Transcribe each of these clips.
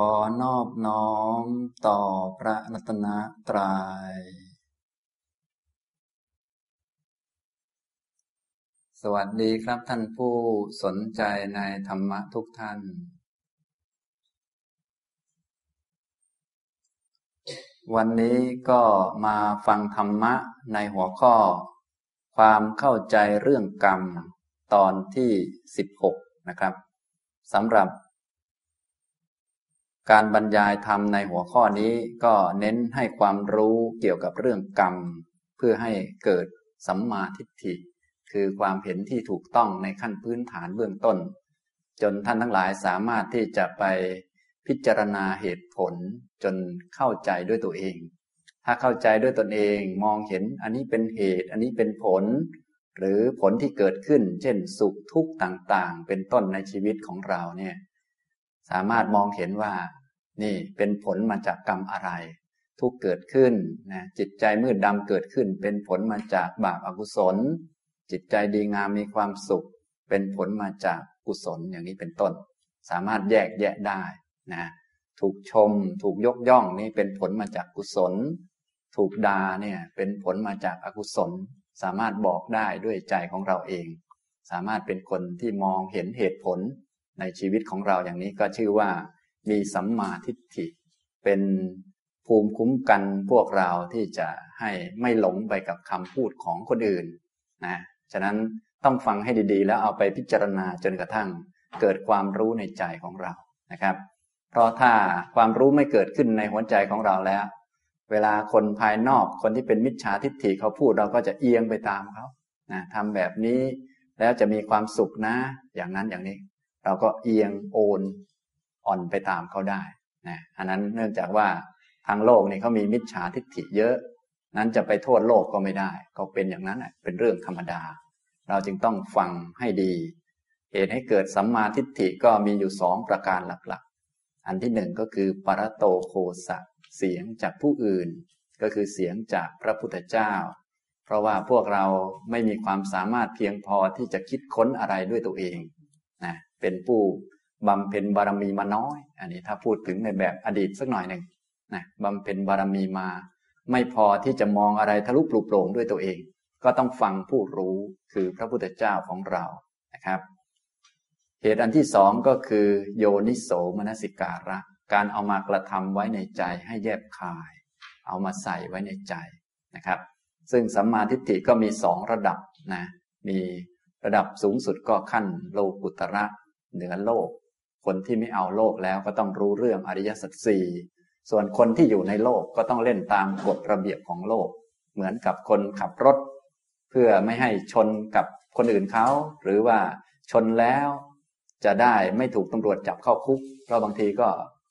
อนอบน้อมต่อพระรัตนตรยัย สวัสดีครับท่านผู้สนใจในธรรมะทุกท่าน วันนี้ก็มาฟังธรรมะในหัวข้อ ความเข้าใจเรื่องกรรมตอนที่สิบหกนะครับสำหรับ การบรรยายธรรมในหัวข้อนี้ก็เน้นให้ความรู้เกี่ยวกับเรื่องกรรม เพื่อให้เกิดสัมมาทิฏฐิ คือความเห็นที่ถูกต้องในขั้นพื้นฐานเบื้องต้น จนท่านทั้งหลายสามารถที่จะไปพิจารณาเหตุผลจนเข้าใจด้วยตัวเอง ถ้าเข้าใจด้วยตนเองมองเห็นอันนี้เป็นเหตุ อันนี้เป็นผล หรือผลที่เกิดขึ้น เช่น สุขทุกข์ต่างๆ เป็นต้นในชีวิตของเราเนี่ยสามารถมองเห็นว่า นี่เป็นผลมาจากกรรมอะไร ทุกเกิดขึ้นนะจิตใจมืดดำเกิดขึ้น เป็นผลมาจากบาปอกุศล จิตใจดีงามมีความสุข เป็นผลมาจากกุศลอย่างนี้เป็นต้น สามารถแยกแยะได้นะถูกชมถูกยกย่องนี่เป็นผลมาจากกุศล ถูกด่าเนี่ยเป็นผลมาจากอากุศล สามารถบอกได้ด้วยใจของเราเอง สามารถเป็นคนที่มองเห็นเหตุผลในชีวิตของเราอย่างนี้ก็ชื่อว่า มีสัมมาทิฏฐิ เป็นภูมิคุ้มกันพวกเราที่จะให้ไม่หลงไปกับคำพูดของคนอื่นนะฉะนั้นต้องฟังให้ดีๆ แล้วเอาไปพิจารณาจนกระทั่งเกิดความรู้ในใจของเรานะครับ เพราะถ้าความรู้ไม่เกิดขึ้นในหัวใจของเราแล้ว เวลาคนภายนอกคนที่เป็นมิจฉาทิฏฐิเขาพูดเราก็จะเอียงไปตามเขานะทำแบบนี้แล้วจะมีความสุขนะ อย่างนั้นอย่างนี้ เราก็เอียงโอน อ่อนไปตามเขาได้นะอันนั้นเนื่องจากว่าทางโลกนี่เขามีมิจฉาทิฏฐิเยอะ นั้นจะไปโทษโลกก็ไม่ได้ ก็เป็นอย่างนั้นเป็นเรื่องธรรมดา เราจึงต้องฟังให้ดี เหตุให้เกิดสัมมาทิฏฐิก็มีอยู่สองประการหลักๆ อันที่หนึ่งก็คือปรโตโคสะเสียงจากผู้อื่น ก็คือเสียงจากพระพุทธเจ้า เพราะว่าพวกเราไม่มีความสามารถเพียงพอที่จะคิดค้นอะไรด้วยตัวเองนะเป็นผู้ บำเพ็ญบารมีมาน้อย อันนี้ถ้าพูดถึงในแบบอดีตสักหน่อยหนึ่งนะบำเพ็ญบารมีมา ไม่พอที่จะมองอะไรทะลุปลุกโปร่งด้วยตัวเอง ก็ต้องฟังผู้รู้คือพระพุทธเจ้าของเรานะครับ เหตุอันที่สองก็คือ โยนิโสมนสิการะ การเอามากระทำไว้ในใจให้แยบคาย เอามาใส่ไว้ในใจนะครับ ซึ่งสัมมาทิฏฐิก็มีสองระดับนะมีระดับสูงสุดก็ขั้นโลกุตระเหนือโลก คนที่ไม่เอาโลกแล้วก็ต้องรู้เรื่องอริยสัจสี่ส่วนคนที่อยู่ในโลกก็ต้องเล่นตามกฎระเบียบของโลก เหมือนกับคนขับรถ เพื่อไม่ให้ชนกับคนอื่นเขา หรือว่าชนแล้วจะได้ไม่ถูกตำรวจจับเข้าคุก เพราะบางทีก็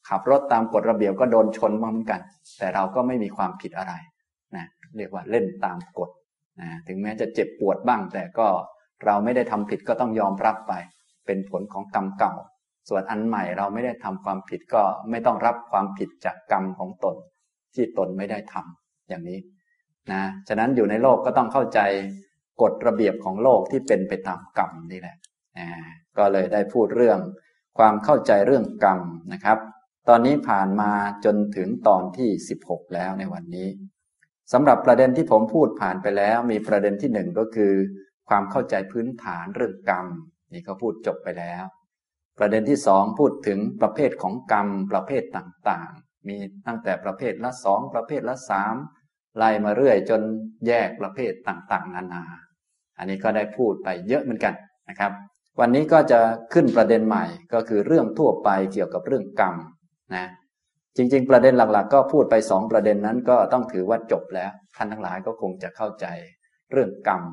ขับรถตามกฎระเบียบก็โดนชนมาเหมือนกัน แต่เราก็ไม่มีความผิดอะไรนะเรียกว่าเล่นตามกฎนะถึงแม้จะเจ็บปวดบ้าง แต่ก็เราไม่ได้ทำผิดก็ต้องยอมรับไป เป็นผลของกรรมเก่า ส่วนอันใหม่เราไม่ได้ทำความผิดก็ไม่ต้องรับความผิดจากกรรมของตน ที่ตนไม่ได้ทำอย่างนี้นะฉะนั้นอยู่ในโลกก็ต้องเข้าใจกฎระเบียบของโลกที่เป็นไปตามกรรมนี่แหละนะก็เลยได้พูดเรื่อง ความเข้าใจเรื่องกรรมนะครับ ตอนนี้ผ่านมาจนถึงตอนที่ 16 แล้วในวันนี้สำหรับประเด็นที่ผมพูดผ่านไปแล้ว มีประเด็นที่หนึ่งก็คือ ความเข้าใจพื้นฐานเรื่องกรรมนี่เขาพูดจบไปแล้ว ประเด็นที่สองพูดถึงประเภทของกรรมประเภทต่างๆ มีตั้งแต่ประเภทละสองประเภทละสามไล่มาเรื่อยจนแยกประเภทต่างๆ นานา อันนี้ก็ได้พูดไปเยอะเหมือนกันนะครับ วันนี้ก็จะขึ้นประเด็นใหม่ก็คือเรื่องทั่วไปเกี่ยวกับเรื่องกรรมนะจริง ๆ ประเด็นหลักๆ ก็พูดไปสองประเด็นนั้นก็ต้องถือว่าจบแล้วท่านทั้งหลายก็คงจะเข้าใจ เรื่องกรรม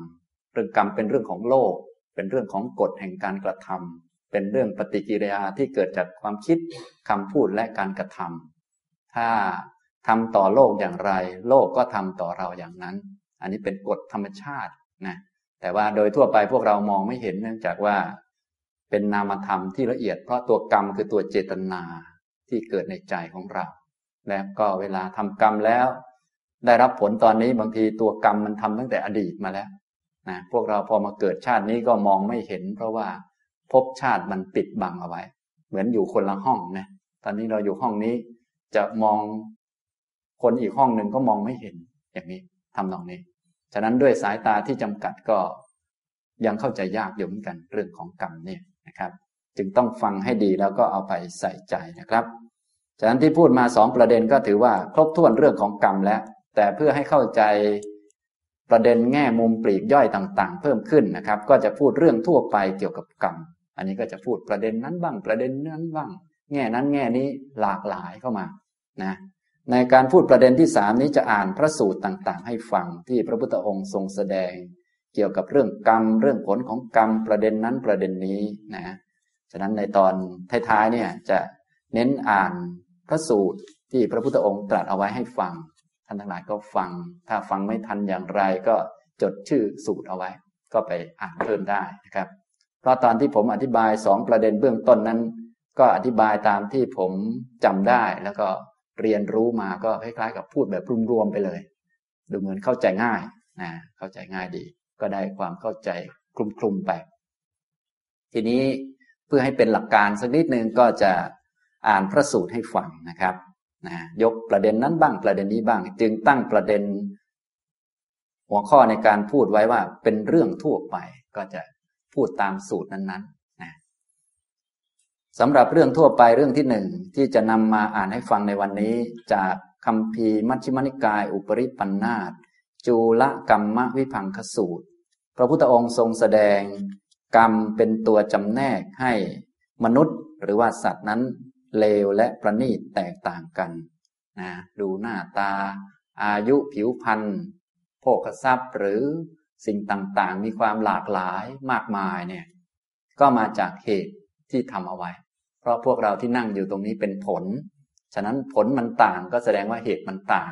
เรื่องกรรมเป็นเรื่องของโลก เป็นเรื่องของกฎแห่งการกระทำ เป็นเรื่องปฏิกิริยาที่เกิดจากความคิดคำพูดและการกระทำถ้าทำต่อโลกอย่างไร โลกก็ทำต่อเราอย่างนั้น อันนี้เป็นกฎธรรมชาตินะแต่ว่าโดยทั่วไปพวกเรามองไม่เห็นเนื่องจากว่า เป็นนามธรรมที่ละเอียดเพราะตัวกรรมคือตัวเจตนาที่เกิดในใจของเรา และก็เวลาทำกรรมแล้ว ได้รับผลตอนนี้บางทีตัวกรรมมันทำตั้งแต่อดีตมาแล้วนะพวกเราพอมาเกิดชาตินี้ก็มองไม่เห็น เพราะว่า ภพชาติมันปิดบังเอาไว้ เหมือนอยู่คนละห้องนะตอนนี้เราอยู่ห้องนี้จะมองคนอีกห้องหนึ่งก็มองไม่เห็นอย่างนี้ทำนองนี้ ฉะนั้นด้วยสายตาที่จำกัดก็ยังเข้าใจยากอยู่เหมือนกันเรื่องของกรรมเนี่ยนะครับ จึงต้องฟังให้ดีแล้วก็เอาไปใส่ใจนะครับ ฉะนั้นที่พูดมาสองประเด็นก็ถือว่าครบถ้วนเรื่องของกรรมแล้ว แต่เพื่อให้เข้าใจประเด็นแง่มุมปลีกย่อยต่างๆ เพิ่มขึ้นนะครับ ก็จะพูดเรื่องทั่วไปเกี่ยวกับกรรม อันนี้ก็จะพูดประเด็นนั้นบ้าง ประเด็นนั้นบ้าง แง่นั้นแง่นี้หลากหลายเข้ามานะในการพูดประเด็นที่สามนี้จะอ่านพระสูตรต่างๆ ให้ฟังที่พระพุทธองค์ทรงแสดง เกี่ยวกับเรื่องกรรม เรื่องผลของกรรมประเด็นนั้นประเด็นนี้นะฉะนั้นในตอนท้ายๆเนี่ยจะเน้นอ่านพระสูตรที่พระพุทธองค์ตรัสเอาไว้ให้ฟังท่านทั้งหลายก็ฟัง ถ้าฟังไม่ทันอย่างไรก็จดชื่อสูตรเอาไว้ ก็ไปอ่านเพิ่มได้นะครับ เพราะตอนที่ผมอธิบายสองประเด็นเบื้องต้นนั้น ก็อธิบายตามที่ผมจำได้แล้วก็เรียนรู้มาก็คล้ายๆกับพูดแบบรวมๆไปเลย ดูเหมือนเข้าใจง่ายนะเข้าใจง่ายดี ก็ได้ความเข้าใจคลุมๆไป ทีนี้เพื่อให้เป็นหลักการสักนิดนึงก็จะอ่านพระสูตรให้ฟังนะครับนะยกประเด็นนั้นบ้างประเด็นนี้บ้าง จึงตั้งประเด็น หัวข้อในการพูดไว้ว่าเป็นเรื่องทั่วไป ก็จะ พูดตามสูตรนั้นๆนะสำหรับเรื่องทั่วไปเรื่องที่หนึ่งที่จะนำมาอ่านให้ฟังในวันนี้ จากคำพีมัชฌิมนิกาย อุปริปันธาตจูละกรรมวิพังคสูตร พระพุทธองค์ทรงแสดง กรรมเป็นตัวจำแนกให้มนุษย์หรือว่าสัตว์นั้นเลวและประณีตแตกต่างกันนะดูหน้าตา อายุผิวพรรณโภคทรัพย์หรือ สิ่งต่างๆ มีความหลากหลายมากมายเนี่ยก็มาจากเหตุที่ทำเอาไว้ เพราะพวกเราที่นั่งอยู่ตรงนี้เป็นผล ฉะนั้นผลมันต่างก็แสดงว่าเหตุมันต่าง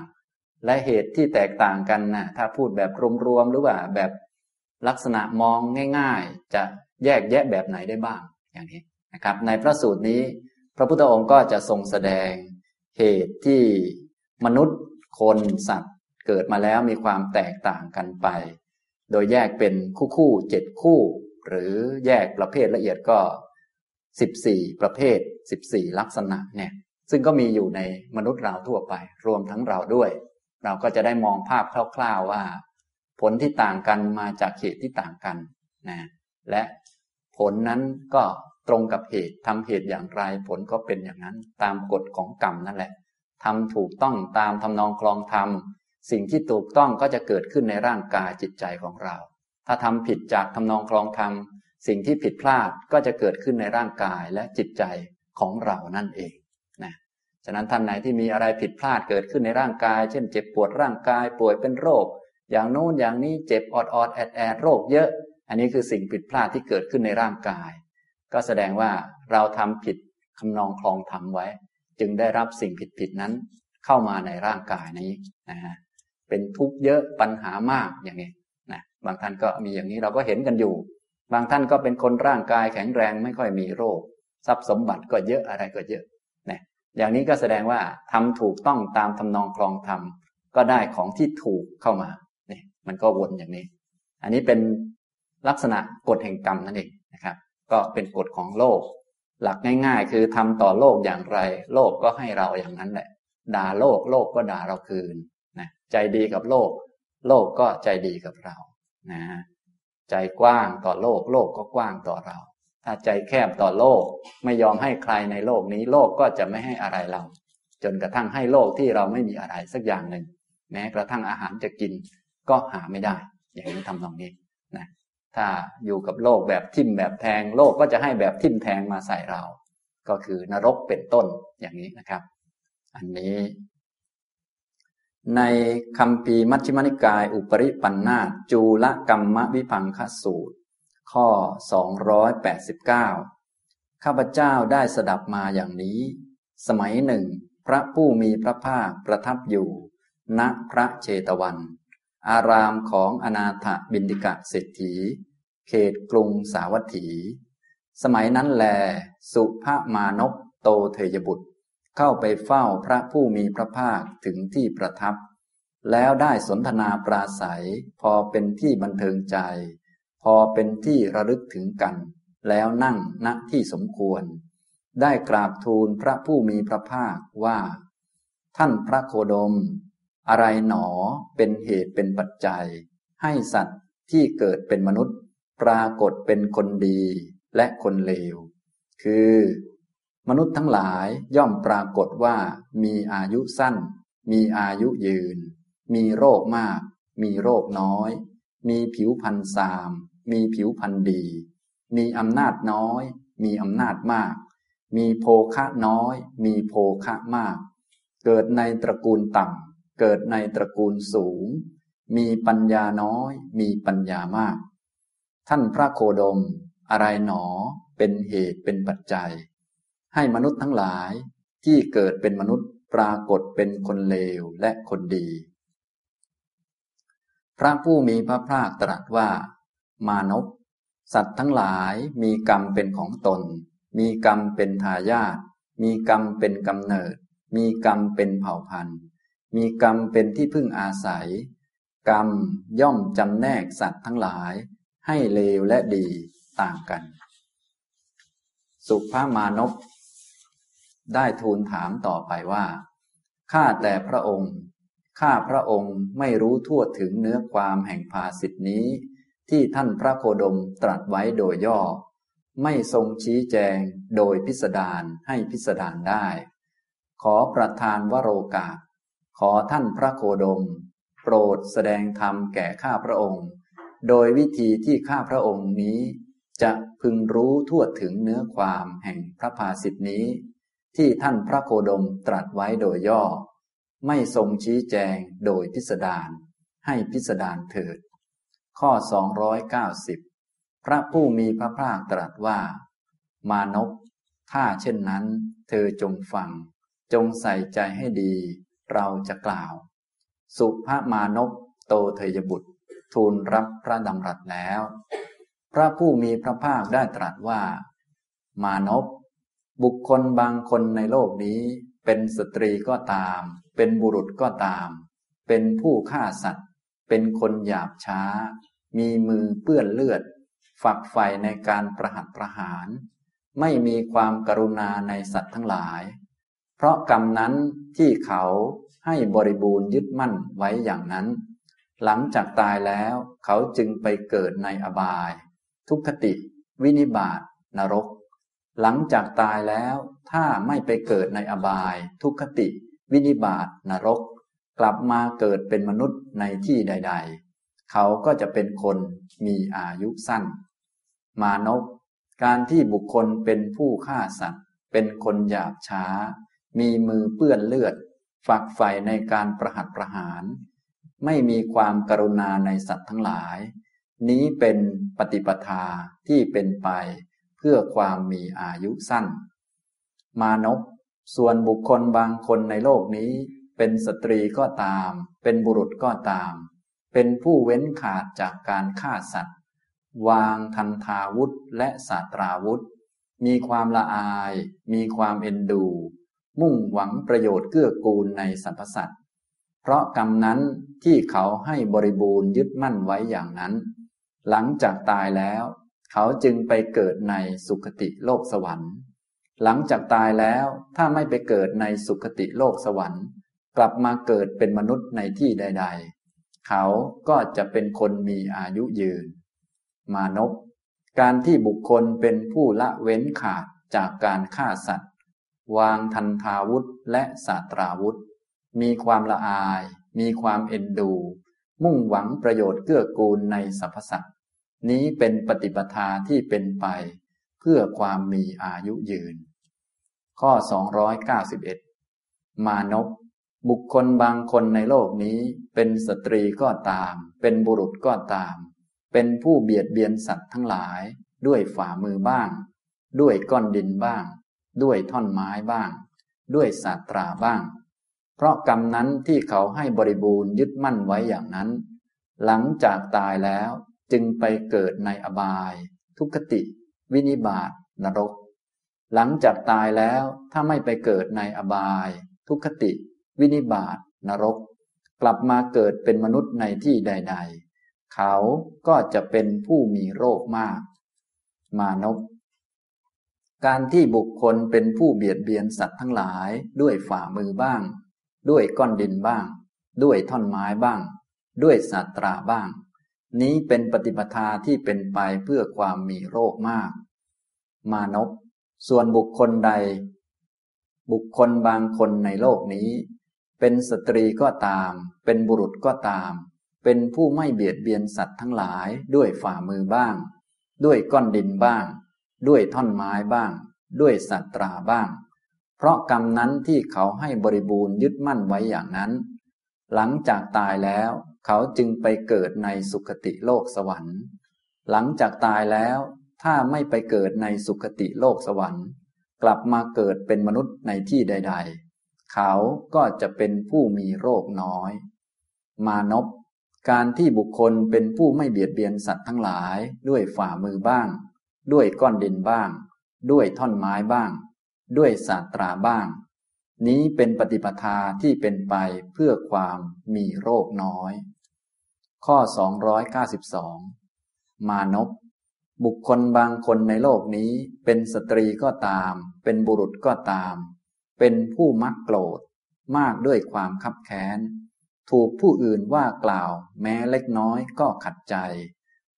และเหตุที่แตกต่างกันนะถ้าพูดแบบรวมๆหรือว่าแบบลักษณะมองง่าย ๆ จะแยกแยะแบบไหนได้บ้างอย่างนี้นะครับ ในพระสูตรนี้ พระพุทธองค์ก็จะทรงแสดงเหตุที่มนุษย์คนสัตว์เกิดมาแล้วมีความแตกต่างกันไป โดยแยกเป็นคู่คู่เจ็ดคู่ หรือแยกประเภทละเอียดก็สิบสี่ประเภทสิบสี่ลักษณะเนี่ยซึ่งก็มีอยู่ในมนุษย์เราทั่วไป รวมทั้งเราด้วย เราก็จะได้มองภาพคร่าวๆว่า ผลที่ต่างกันมาจากเหตุที่ต่างกันนะและผลนั้นก็ตรงกับเหตุทำเหตุอย่างไร ผลก็เป็นอย่างนั้นตามกฎของกรรมนั่นแหละทำถูกต้องตามทำนองคลองธรรม สิ่งที่ถูกต้องก็จะเกิดขึ้นในร่างกายจิตใจของเรา ถ้าทำผิดจากทำนองคลองธรรม สิ่งที่ผิดพลาดก็จะเกิดขึ้นในร่างกายและจิตใจของเรานั่นเองนะฉะนั้นท่านไหนที่มีอะไรผิดพลาดเกิดขึ้นในร่างกาย เช่น เจ็บปวดร่างกาย ป่วยเป็นโรค อย่างโน้นอย่างนี้เจ็บอดอดแอดแอดโรคเยอะ อันนี้คือสิ่งผิดพลาดที่เกิดขึ้นในร่างกาย ก็แสดงว่าเราทำผิดคำนองคลองธรรมไว้ จึงได้รับสิ่งผิดผิดนั้นเข้ามาในร่างกายนี้นะฮะ เป็นทุกข์เยอะปัญหามากอย่างนี้นะบางท่านก็มีอย่างนี้เราก็เห็นกันอยู่ บางท่านก็เป็นคนร่างกายแข็งแรงไม่ค่อยมีโรค ทรัพย์สมบัติก็เยอะอะไรก็เยอะนะอย่างนี้ก็แสดงว่าทำถูกต้องตามทำนองคลองธรรมก็ได้ของที่ถูกเข้ามาเนี่ยมันก็วนอย่างนี้ อันนี้เป็นลักษณะกฎแห่งกรรมนั่นเองนะครับ ก็เป็นกฎของโลก หลักง่าย ๆ คือทำต่อโลกอย่างไร โลกก็ให้เราอย่างนั้นแหละด่าโลกโลกก็ด่าเราคืน นะใจดีกับโลก โลกก็ใจดีกับเรานะใจกว้างต่อโลก โลกก็กว้างต่อเรา ถ้าใจแคบต่อโลก ไม่ยอมให้ใครในโลกนี้ โลกก็จะไม่ให้อะไรเรา จนกระทั่งให้โลกที่เราไม่มีอะไรสักอย่างหนึ่งแม้กระทั่งอาหารจะกินก็หาไม่ได้ อย่างนี้ทำตรงนี้นะถ้าอยู่กับโลกแบบทิ่มแบบแทง โลกก็จะให้แบบทิ่มแทงมาใส่เรา ก็คือนรกเป็นต้นอย่างนี้นะครับ อันนี้ ในคำพีมัชฌิมนิกาย อุปริปันธาจูลกรรมวิพังคสูตร ข้อ 289 ข้าพเจ้าได้สดับมาอย่างนี้ สมัยหนึ่ง พระผู้มีพระภาคประทับอยู่ ณพระเชตวัน อารามของอนาถบินิกะเศรษฐี เขตกรุงสาวัตถี สมัยนั้นแล สุภามานพโตเทยบุตร เข้าไปเฝ้าพระผู้มีพระภาคถึงที่ประทับ แล้วได้สนทนาปราศัย พอเป็นที่บันเทิงใจ พอเป็นที่ระลึกถึงกัน แล้วนั่งณที่สมควร ได้กราบทูลพระผู้มีพระภาคว่า ท่านพระโคดม อะไรหนอเป็นเหตุเป็นปัจจัย ให้สัตว์ที่เกิดเป็นมนุษย์ ปรากฏเป็นคนดีและคนเลว คือ มนุษย์ทั้งหลายย่อมปรากฏว่ามีอายุสั้น มีอายุยืน มีโรคมาก มีโรคน้อย มีผิวพรรณสาม มีผิวพรรณดี มีอำนาจน้อย มีอำนาจมาก มีโภคะน้อย มีโภคะมาก เกิดในตระกูลต่ำ เกิดในตระกูลสูง มีปัญญาน้อย มีปัญญามาก ท่านพระโคดม อะไรหนอ เป็นเหตุเป็นปัจจัย ให้มนุษย์ทั้งหลายที่เกิดเป็นมนุษย์ปรากฏเป็นคนเลวและคนดี พระผู้มีพระภาคตรัสว่า มานพสัตว์ทั้งหลายมีกรรมเป็นของตน มีกรรมเป็นทายาทมีกรรมเป็นกำเนิด มีกรรมเป็นเผ่าพันธุ์ มีกรรมเป็นที่พึ่งอาศัย กรรมย่อมจำแนกสัตว์ทั้งหลาย ให้เลวและดีต่างกัน สุภามานพ ได้ทูลถามต่อไปว่า ข้าแต่พระองค์ ข้าพระองค์ไม่รู้ทั่วถึงเนื้อความแห่งภาสิทธินี้ ที่ท่านพระโคดมตรัสไว้โดยย่อ ไม่ทรงชี้แจงโดยพิสดารให้พิสดารได้ ขอประทานวโรกาส ขอท่านพระโคดม โปรดแสดงธรรมแก่ข้าพระองค์ โดยวิธีที่ข้าพระองค์นี้จะพึงรู้ทั่วถึงเนื้อความแห่งพระภาสิทธินี้ ที่ท่านพระโคดมตรัสไว้โดยย่อ ไม่ทรงชี้แจงโดยพิสดารให้พิสดารเถิด ข้อ 290 พระผู้มีพระภาคตรัสว่า มานพถ้าเช่นนั้น เธอจงฟัง จงใส่ใจให้ดี เราจะกล่าว สุภมานพโตเทยบุตร ทูลรับพระดำรัสแล้ว พระผู้มีพระภาคได้ตรัสว่า มานพ บุคคลบางคนในโลกนี้ เป็นสตรีก็ตาม เป็นบุรุษก็ตาม เป็นผู้ฆ่าสัตว์ เป็นคนหยาบช้า มีมือเปื้อนเลือด ฝักใฝ่ในการประหัตประหาร ไม่มีความกรุณาในสัตว์ทั้งหลาย เพราะกรรมนั้นที่เขาให้บริบูรณ์ยึดมั่นไว้อย่างนั้น หลังจากตายแล้วเขาจึงไปเกิดในอบาย ทุกขติ วินิบาตนรก หลังจากตายแล้วถ้าไม่ไปเกิดในอบาย ทุกขติ วินิบาตนรก กลับมาเกิดเป็นมนุษย์ในที่ใด ๆ เขาก็จะเป็นคนมีอายุสั้น มานพการที่บุคคลเป็นผู้ฆ่าสัตว์ เป็นคนหยาบช้า มีมือเปื้อนเลือด ฝักใฝ่ในการประหัตประหาร ไม่มีความกรุณาในสัตว์ทั้งหลาย นี้เป็นปฏิปทาที่เป็นไป เพื่อความมีอายุสั้น มานพส่วนบุคคลบางคนในโลกนี้ เป็นสตรีก็ตาม เป็นบุรุษก็ตาม เป็นผู้เว้นขาดจากการฆ่าสัตว์ วางทันทาวุธและสาตราวุธ มีความละอาย มีความเอ็นดู มุ่งหวังประโยชน์เกื้อกูลในสรรพสัตว์เพราะกรรมนั้นที่เขาให้บริบูรณ์ยึดมั่นไว้อย่างนั้น หลังจากตายแล้ว เขาจึงไปเกิดในสุคติโลกสวรรค์ หลังจากตายแล้วถ้าไม่ไปเกิดในสุคติโลกสวรรค์ กลับมาเกิดเป็นมนุษย์ในที่ใด ๆ เขาก็จะเป็นคนมีอายุยืน มานพการที่บุคคลเป็นผู้ละเว้นขาดจากการฆ่าสัตว์ วางทันทาวุธและสาตราวุธ มีความละอาย มีความเอ็นดู มุ่งหวังประโยชน์เกื้อกูลในสรรพสัตว์ นี้เป็นปฏิปทาที่เป็นไป เพื่อความมีอายุยืน ข้อ 291 มานพบุคคลบางคนในโลกนี้ เป็นสตรีก็ตาม เป็นบุรุษก็ตาม เป็นผู้เบียดเบียนสัตว์ทั้งหลาย ด้วยฝ่ามือบ้าง ด้วยก้อนดินบ้าง ด้วยท่อนไม้บ้าง ด้วยสาตราบ้าง เพราะกรรมนั้นที่เขาให้บริบูรณ์ยึดมั่นไว้อย่างนั้น หลังจากตายแล้ว จึงไปเกิดในอบาย ทุกติ วินิบาตนรก หลังจากตายแล้วถ้าไม่ไปเกิดในอบาย ทุกติ วินิบาตนรก กลับมาเกิดเป็นมนุษย์ในที่ใด ๆ เขาก็จะเป็นผู้มีโรคมาก มานพการที่บุคคลเป็นผู้เบียดเบียนสัตว์ทั้งหลายด้วยฝ่ามือบ้าง ด้วยก้อนดินบ้าง ด้วยท่อนไม้บ้าง ด้วยสัตราบ้าง นี้เป็นปฏิปทาที่เป็นไปเพื่อความมีโรคมาก มานพส่วนบุคคลใด บุคคลบางคนในโลกนี้ เป็นสตรีก็ตาม เป็นบุรุษก็ตาม เป็นผู้ไม่เบียดเบียนสัตว์ทั้งหลายด้วยฝ่ามือบ้าง ด้วยก้อนดินบ้าง ด้วยท่อนไม้บ้าง ด้วยสัตราบ้าง เพราะกรรมนั้นที่เขาให้บริบูรณ์ยึดมั่นไว้อย่างนั้น หลังจากตายแล้ว เขาจึงไปเกิดในสุคติโลกสวรรค์ หลังจากตายแล้ว ถ้าไม่ไปเกิดในสุคติโลกสวรรค์ กลับมาเกิดเป็นมนุษย์ในที่ใด ๆ เขาก็จะเป็นผู้มีโรคน้อย มานพการที่บุคคลเป็นผู้ไม่เบียดเบียนสัตว์ทั้งหลายด้วยฝ่ามือบ้าง ด้วยก้อนดินบ้าง ด้วยท่อนไม้บ้าง ด้วยสาตราบ้าง นี้เป็นปฏิปทาที่เป็นไปเพื่อความมีโรคน้อย ข้อ 292 มานพบุคคลบางคนในโลกนี้ เป็นสตรีก็ตาม เป็นบุรุษก็ตาม เป็นผู้มักโกรธ มากด้วยความคับแค้น ถูกผู้อื่นว่ากล่าว แม้เล็กน้อยก็ขัดใจ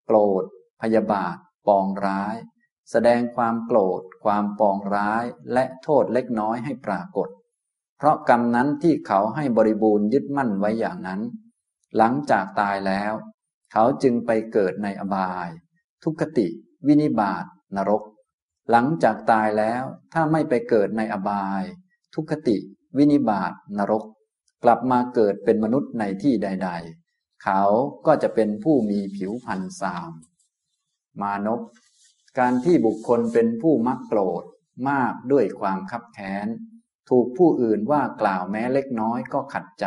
โกรธ พยาบาท ปองร้าย แสดงความโกรธ ความปองร้าย และโทษเล็กน้อยให้ปรากฏ เพราะกรรมนั้นที่เขาให้บริบูรณ์ยึดมั่นไว้อย่างนั้น หลังจากตายแล้ว เขาจึงไปเกิดในอบาย ทุกขติ วินิบาตนรก หลังจากตายแล้วถ้าไม่ไปเกิดในอบาย ทุกขติ วินิบาตนรก กลับมาเกิดเป็นมนุษย์ในที่ใด ๆ เขาก็จะเป็นผู้มีผิวพรรณสาม มานพการที่บุคคลเป็นผู้มักโกรธมากด้วยความคับแค้น ถูกผู้อื่นว่ากล่าวแม้เล็กน้อยก็ขัดใจ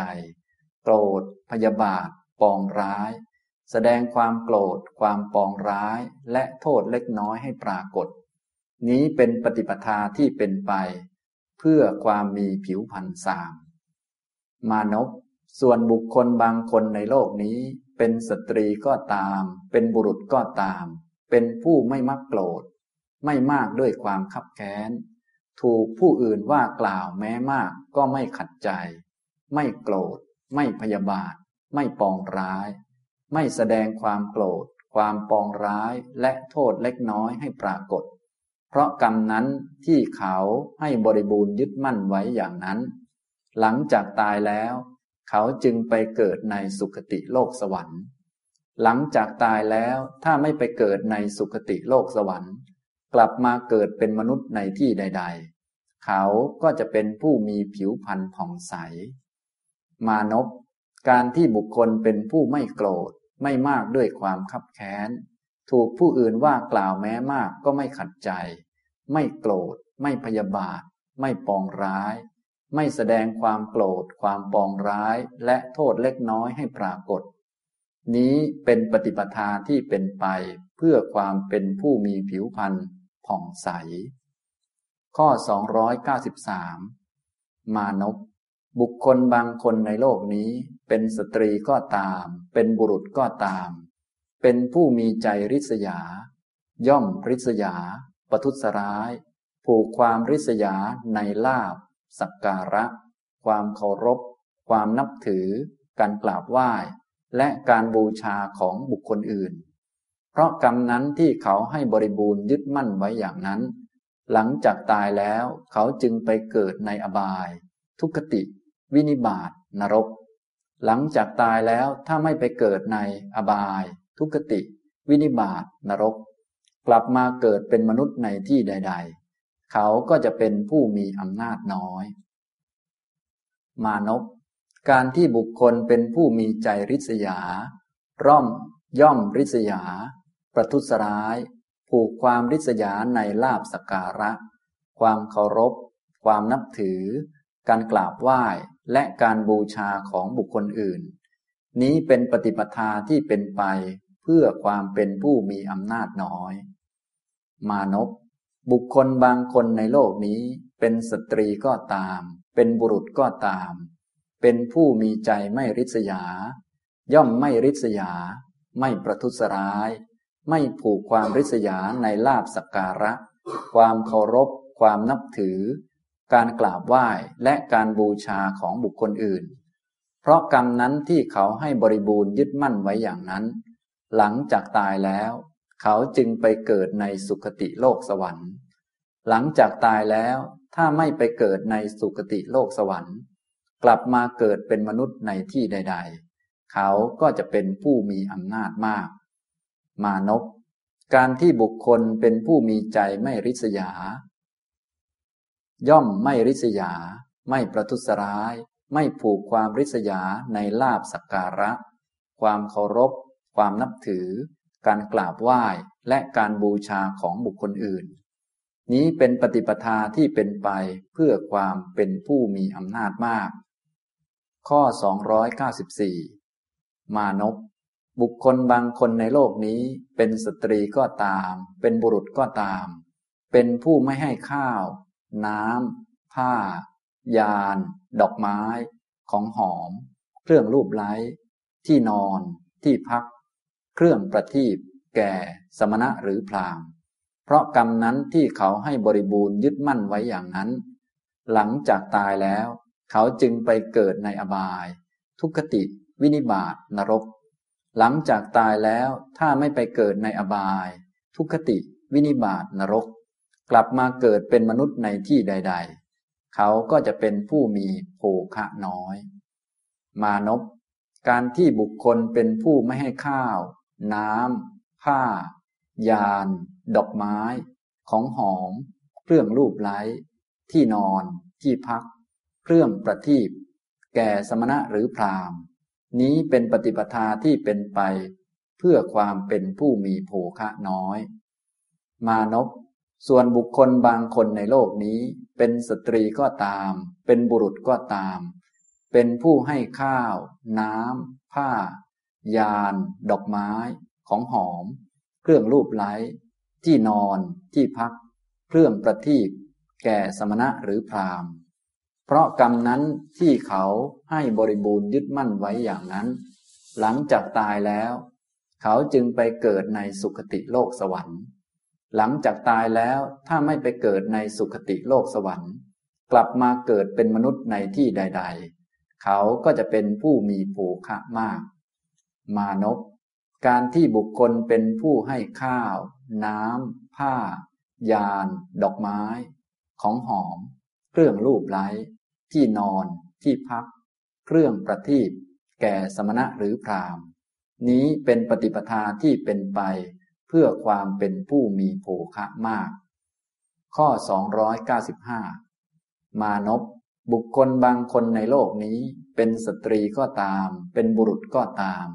โกรธ พยาบาท ปองร้าย แสดงความโกรธ ความปองร้าย และโทษเล็กน้อยให้ปรากฏ นี้เป็นปฏิปทาที่เป็นไป เพื่อความมีผิวพรรณสาม มานพส่วนบุคคลบางคนในโลกนี้ เป็นสตรีก็ตาม เป็นบุรุษก็ตาม เป็นผู้ไม่มักโกรธ ไม่มากด้วยความคับแค้น ถูกผู้อื่นว่ากล่าวแม้มากก็ไม่ขัดใจ ไม่โกรธ ไม่พยาบาท ไม่ปองร้าย ไม่แสดงความโกรธ ความปองร้ายและโทษเล็กน้อยให้ปรากฏ เพราะกรรมนั้นที่เขาให้บริบูรณ์ยึดมั่นไว้อย่างนั้น หลังจากตายแล้ว เขาจึงไปเกิดในสุคติโลกสวรรค์ หลังจากตายแล้วถ้าไม่ไปเกิดในสุคติโลกสวรรค์ กลับมาเกิดเป็นมนุษย์ในที่ใด ๆ เขาก็จะเป็นผู้มีผิวพรรณผ่องใส มานพการที่บุคคลเป็นผู้ไม่โกรธไม่มากด้วยความคับแค้น ถูกผู้อื่นว่ากล่าวแม้มากก็ไม่ขัดใจ ไม่โกรธ ไม่พยาบาท ไม่ปองร้าย ไม่แสดงความโกรธ ความปองร้ายและโทษเล็กน้อยให้ปรากฏ นี้เป็นปฏิปทาที่เป็นไปเพื่อความเป็นผู้มีผิวพรรณ ผ่องใส ข้อ 293 มานพบุคคลบางคนในโลกนี้ เป็นสตรีก็ตาม เป็นบุรุษก็ตาม เป็นผู้มีใจริษยา ย่อมริษยาปทุสร้าย ผูกความริษยาในลาบ สักการะ ความเคารพ ความนับถือ การกราบไหว้ และการบูชาของบุคคลอื่น เพราะกรรมนั้นที่เขาให้บริบูรณ์ยึดมั่นไว้อย่างนั้น หลังจากตายแล้วเขาจึงไปเกิดในอบาย ทุกขติ วินิบาตนรก หลังจากตายแล้วถ้าไม่ไปเกิดในอบาย ทุกขติ วินิบาตนรก กลับมาเกิดเป็นมนุษย์ในที่ใด ๆ เขาก็จะเป็นผู้มีอำนาจน้อย มานพการที่บุคคลเป็นผู้มีใจริษยา ร่อมย่อมริษยา ประทุษร้าย ผูกความริษยาในลาบสการะ ความเคารพ ความนับถือ การกราบไหว้และการบูชาของบุคคลอื่น นี้เป็นปฏิปทาที่เป็นไปเพื่อความเป็นผู้มีอำนาจน้อย มานพบุคคลบางคนในโลกนี้ เป็นสตรีก็ตาม เป็นบุรุษก็ตาม เป็นผู้มีใจไม่ริษยา ย่อมไม่ริษยา ไม่ประทุษร้าย ไม่ผูกความริษยาในลาบสักการะ ความเคารพ ความนับถือ การกราบไหว้และการบูชาของบุคคลอื่น เพราะกรรมนั้นที่เขาให้บริบูรณ์ยึดมั่นไว้อย่างนั้น หลังจากตายแล้ว เขาจึงไปเกิดในสุคติโลกสวรรค์ หลังจากตายแล้วถ้าไม่ไปเกิดในสุคติโลกสวรรค์ กลับมาเกิดเป็นมนุษย์ในที่ใด ๆ เขาก็จะเป็นผู้มีอำนาจมาก มานพการที่บุคคลเป็นผู้มีใจไม่ริษยา ย่อมไม่ริษยา ไม่ประทุษร้าย ไม่ผูกความริษยาในลาบสักการะ ความเคารพ ความนับถือ การกราบไหว้และการบูชาของบุคคลอื่น นี้เป็นปฏิปทาที่เป็นไปเพื่อความเป็นผู้มีอำนาจมาก ข้อ 294 มานพ บุคคลบางคนในโลกนี้เป็นสตรีก็ตาม เป็นบุรุษก็ตาม เป็นผู้ไม่ให้ข้าว น้ำผ้า ยาน ดอกไม้ ของหอม เครื่องรูปไล้ ที่นอน ที่พัก เครื่องประทีปแก่สมณะหรือพรามเพราะกรรมนั้นที่เขาให้บริบูรณ์ยึดมั่นไว้อย่างนั้น หลังจากตายแล้ว เขาจึงไปเกิดในอบาย ทุกขติ วินิบาตนรก หลังจากตายแล้วถ้าไม่ไปเกิดในอบาย ทุกขติ วินิบาตนรก กลับมาเกิดเป็นมนุษย์ในที่ใด ๆ เขาก็จะเป็นผู้มีโภคะน้อย มานพการที่บุคคลเป็นผู้ไม่ให้ข้าว น้ำผ้า ยาน ดอกไม้ ของหอม เครื่องรูปไล้ ที่นอน ที่พัก เครื่องประทีปแก่สมณะหรือพราหม นี้เป็นปฏิปทาที่เป็นไป เพื่อความเป็นผู้มีโภคะน้อย มานพส่วนบุคคลบางคนในโลกนี้ เป็นสตรีก็ตาม เป็นบุรุษก็ตาม เป็นผู้ให้ข้าว น้ำผ้า ยาน ดอกไม้ ของหอม เครื่องรูปไล้ ที่นอน ที่พัก เครื่องประทีปแก่สมณะหรือพราหม เพราะกรรมนั้นที่เขาให้บริบูรณ์ยึดมั่นไว้อย่างนั้น หลังจากตายแล้ว เขาจึงไปเกิดในสุคติโลกสวรรค์ หลังจากตายแล้วถ้าไม่ไปเกิดในสุคติโลกสวรรค์ กลับมาเกิดเป็นมนุษย์ในที่ใด ๆ เขาก็จะเป็นผู้มีภูคะมาก มานพการที่บุคคลเป็นผู้ให้ข้าว น้ำผ้า ยาน ดอกไม้ ของหอม เครื่องรูปไล้ ที่นอน ที่พัก เครื่องประทีปแก่สมณะหรือพรามนี้เป็นปฏิปทาที่เป็นไป เพื่อความเป็นผู้มีโภคะมาก ข้อ 295 มานพบุคคลบางคนในโลกนี้ เป็นสตรีก็ตาม เป็นบุรุษก็ตาม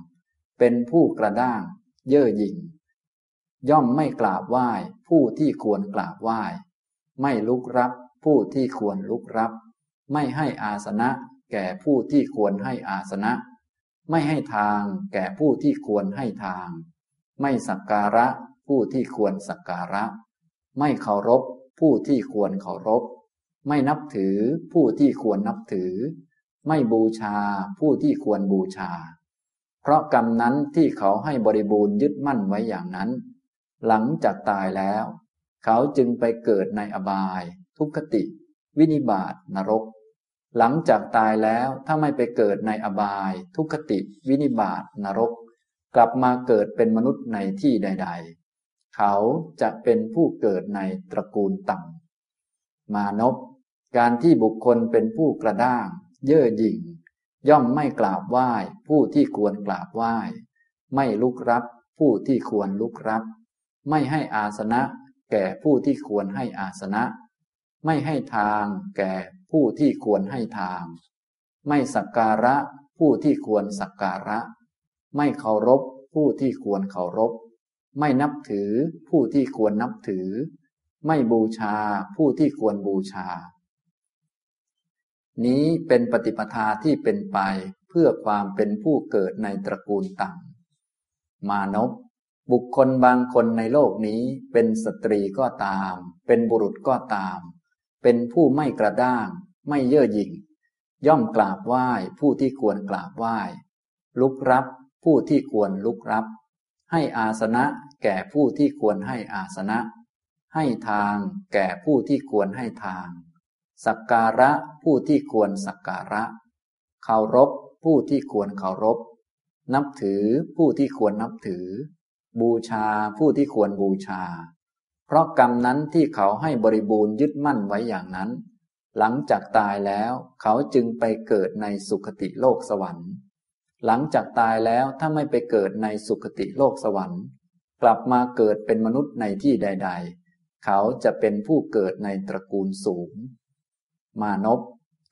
เป็นผู้กระด้าง เย่อหยิ่ง ย่อมไม่กราบไหว้ผู้ที่ควรกราบไหว้ ไม่ลุกรับผู้ที่ควรลุกรับ ไม่ให้อาสนะ แก่ผู้ที่ควรให้อาสนะ ไม่ให้ทางแก่ผู้ที่ควรให้ทาง ไม่สักการะผู้ที่ควรสักการะ ไม่เคารพผู้ที่ควรเคารพ ไม่นับถือผู้ที่ควรนับถือ ไม่บูชาผู้ที่ควรบูชา เพราะกรรมนั้นที่เขาให้บริบูรณ์ยึดมั่นไว้อย่างนั้น หลังจากตายแล้ว เขาจึงไปเกิดในอบาย ทุกขติ วินิบาตนรก หลังจากตายแล้วถ้าไม่ไปเกิดในอบาย ทุกขติ วินิบาตนรก กลับมาเกิดเป็นมนุษย์ในที่ใด ๆ เขาจะเป็นผู้เกิดในตระกูลต่ำมานพการที่บุคคลเป็นผู้กระด้าง เย่อหยิ่ง ย่อมไม่กราบไหว้ผู้ที่ควรกราบไหว้ ไม่ลุกรับผู้ที่ควรลุกรับ ไม่ให้อาสนะ แก่ผู้ที่ควรให้อาสนะ ไม่ให้ทางแก่ผู้ที่ควรให้ทาง ไม่สักการะผู้ที่ควรสักการะ ไม่เคารพผู้ที่ควรเคารพ ไม่นับถือผู้ที่ควรนับถือ ไม่บูชาผู้ที่ควรบูชา นี้เป็นปฏิปทาที่เป็นไปเพื่อความเป็นผู้เกิดในตระกูลต่ำมานพบุคคลบางคนในโลกนี้เป็นสตรีก็ตาม เป็นบุรุษก็ตาม เป็นผู้ไม่กระด้าง ไม่เย่อหยิ่ง ย่อมกราบไหว้ผู้ที่ควรกราบไหว้ ลุกรับผู้ที่ควรลุกรับ ให้อาสนะแก่ผู้ที่ควรให้อาสนะ ให้ทางแก่ผู้ที่ควรให้ทาง สักการะผู้ที่ควรสักการะ เคารพผู้ที่ควรเคารพ นับถือผู้ที่ควรนับถือ บูชาผู้ที่ควรบูชา เพราะกรรมนั้นที่เขาให้บริบูรณ์ยึดมั่นไว้อย่างนั้น หลังจากตายแล้วเขาจึงไปเกิดในสุคติโลกสวรรค์ หลังจากตายแล้วถ้าไม่ไปเกิดในสุคติโลกสวรรค์ กลับมาเกิดเป็นมนุษย์ในที่ใด ๆ เขาจะเป็นผู้เกิดในตระกูลสูง มานพ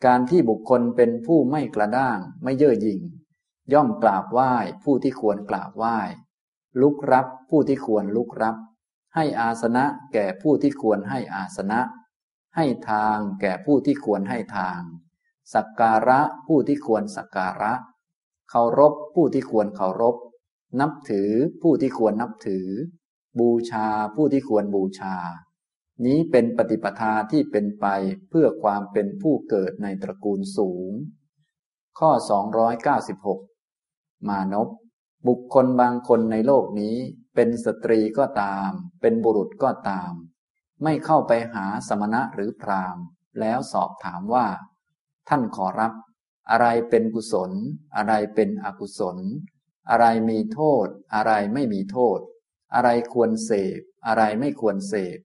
การที่บุคคลเป็นผู้ไม่กระด้างไม่เย่อหยิ่ง ย่อมกราบไหว้ผู้ที่ควรกราบไหว้ ลุกรับผู้ที่ควรลุกรับ ให้อาสนะแก่ผู้ที่ควรให้อาสนะ ให้ทางแก่ผู้ที่ควรให้ทาง สักการะผู้ที่ควรสักการะ เคารพผู้ที่ควรเคารพ นับถือผู้ที่ควรนับถือ บูชาผู้ที่ควรบูชา นี้เป็นปฏิปทาที่เป็นไปเพื่อความเป็นผู้เกิดในตระกูลสูง ข้อ 296 มานพบุคคลบางคนในโลกนี้ เป็นสตรีก็ตาม เป็นบุรุษก็ตาม ไม่เข้าไปหาสมณะหรือพราหมณ์ แล้วสอบถามว่า ท่านขอรับ อะไรเป็นกุศล อะไรเป็นอกุศล อะไรมีโทษ อะไรไม่มีโทษ อะไรควรเสพ อะไรไม่ควรเสพ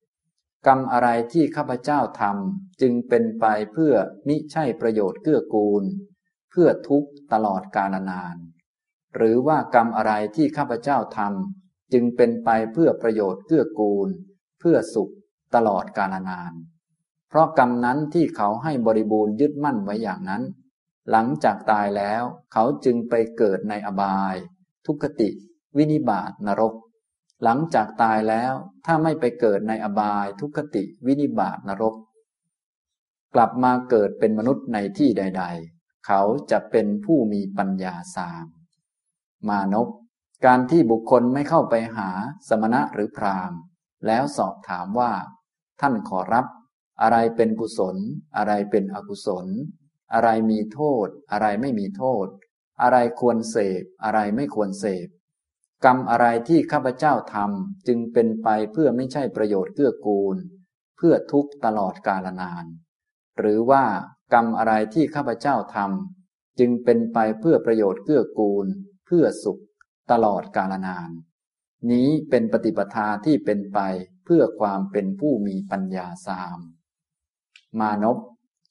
กรรมอะไรที่ข้าพเจ้าทำจึงเป็นไปเพื่อมิใช่ประโยชน์เกื้อกูล เพื่อทุกตลอดกาลนาน หรือว่ากรรมอะไรที่ข้าพเจ้าทำ จึงเป็นไปเพื่อประโยชน์เกื้อกูล เพื่อสุขตลอดกาลนาน เพราะกรรมนั้นที่เขาให้บริบูรณ์ยึดมั่นไว้อย่างนั้น หลังจากตายแล้วเขาจึงไปเกิดในอบาย ทุกขติ วินิบาตนรก หลังจากตายแล้วถ้าไม่ไปเกิดในอบายทุกติวินิบาตนรก กลับมาเกิดเป็นมนุษย์ในที่ใด ๆ เขาจะเป็นผู้มีปัญญาสามมานพ การที่บุคคลไม่เข้าไปหาสมณะหรือพราหมณ์ แล้วสอบถามว่า ท่านขอรับ อะไรเป็นกุศล อะไรเป็นอกุศล อะไรมีโทษ อะไรไม่มีโทษ อะไรควรเสพ อะไรไม่ควรเสพ กรรมอะไรที่ข้าพเจ้าทำจึงเป็นไปเพื่อไม่ใช่ประโยชน์เกื้อกูล เพื่อทุกตลอดกาลนาน หรือว่ากรรมอะไรที่ข้าพเจ้าทำจึงเป็นไปเพื่อประโยชน์เกื้อกูล เพื่อสุข ตลอดกาลนาน นี้เป็นปฏิปทาที่เป็นไปเพื่อความเป็นผู้มีปัญญาสาม มานพ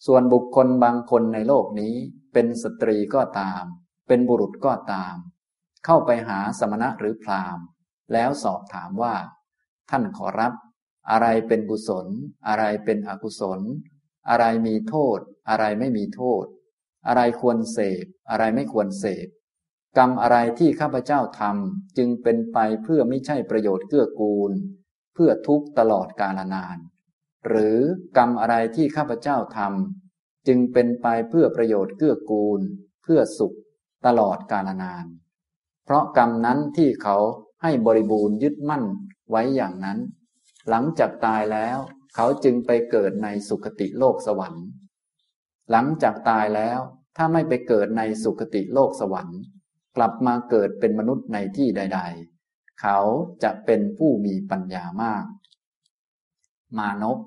ส่วนบุคคลบางคนในโลกนี้ เป็นสตรีก็ตาม เป็นบุรุษก็ตาม เข้าไปหาสมณะหรือพราหมณ์ แล้วสอบถามว่า ท่านขอรับ อะไรเป็นกุศล อะไรเป็นอกุศล อะไรมีโทษ อะไรไม่มีโทษ อะไรควรเสพ อะไรไม่ควรเสพ กรรมอะไรที่ข้าพเจ้าทำจึงเป็นไปเพื่อไม่ใช่ประโยชน์เกื้อกูล เพื่อทุกตลอดกาลนาน หรือกรรมอะไรที่ข้าพเจ้าทำจึงเป็นไปเพื่อประโยชน์เกื้อกูล เพื่อสุขตลอดกาลนาน เพราะกรรมนั้นที่เขาให้บริบูรณ์ยึดมั่นไว้อย่างนั้น หลังจากตายแล้ว เขาจึงไปเกิดในสุคติโลกสวรรค์ หลังจากตายแล้วถ้าไม่ไปเกิดในสุคติโลกสวรรค์ กลับมาเกิดเป็นมนุษย์ในที่ใด ๆ เขาจะเป็นผู้มีปัญญามาก มานพ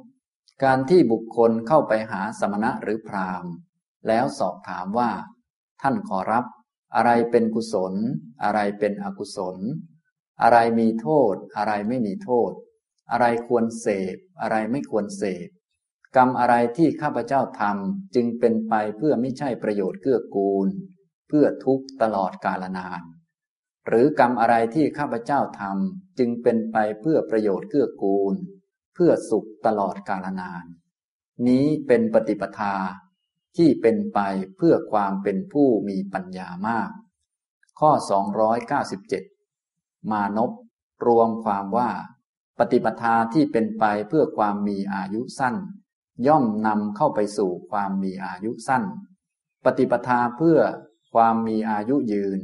การที่บุคคลเข้าไปหาสมณะหรือพราหมณ์ แล้วสอบถามว่า ท่านขอรับ อะไรเป็นกุศล อะไรเป็นอกุศล อะไรมีโทษ อะไรไม่มีโทษ อะไรควรเสพ อะไรไม่ควรเสพกรรมอะไรที่ข้าพเจ้าทำจึงเป็นไปเพื่อไม่ใช่ประโยชน์เกื้อกูล เพื่อทุกตลอดกาลนาน หรือกรรมอะไรที่ข้าพเจ้าทำจึงเป็นไปเพื่อประโยชน์เกื้อกูล เพื่อสุขตลอดกาลนาน นี้เป็นปฏิปทาที่เป็นไปเพื่อความเป็นผู้มีปัญญามาก ข้อ 297 มานพรวมความว่า ปฏิปทาที่เป็นไปเพื่อความมีอายุสั้น ย่อมนำเข้าไปสู่ความมีอายุสั้น ปฏิปทาเพื่อ ความมีอายุยืน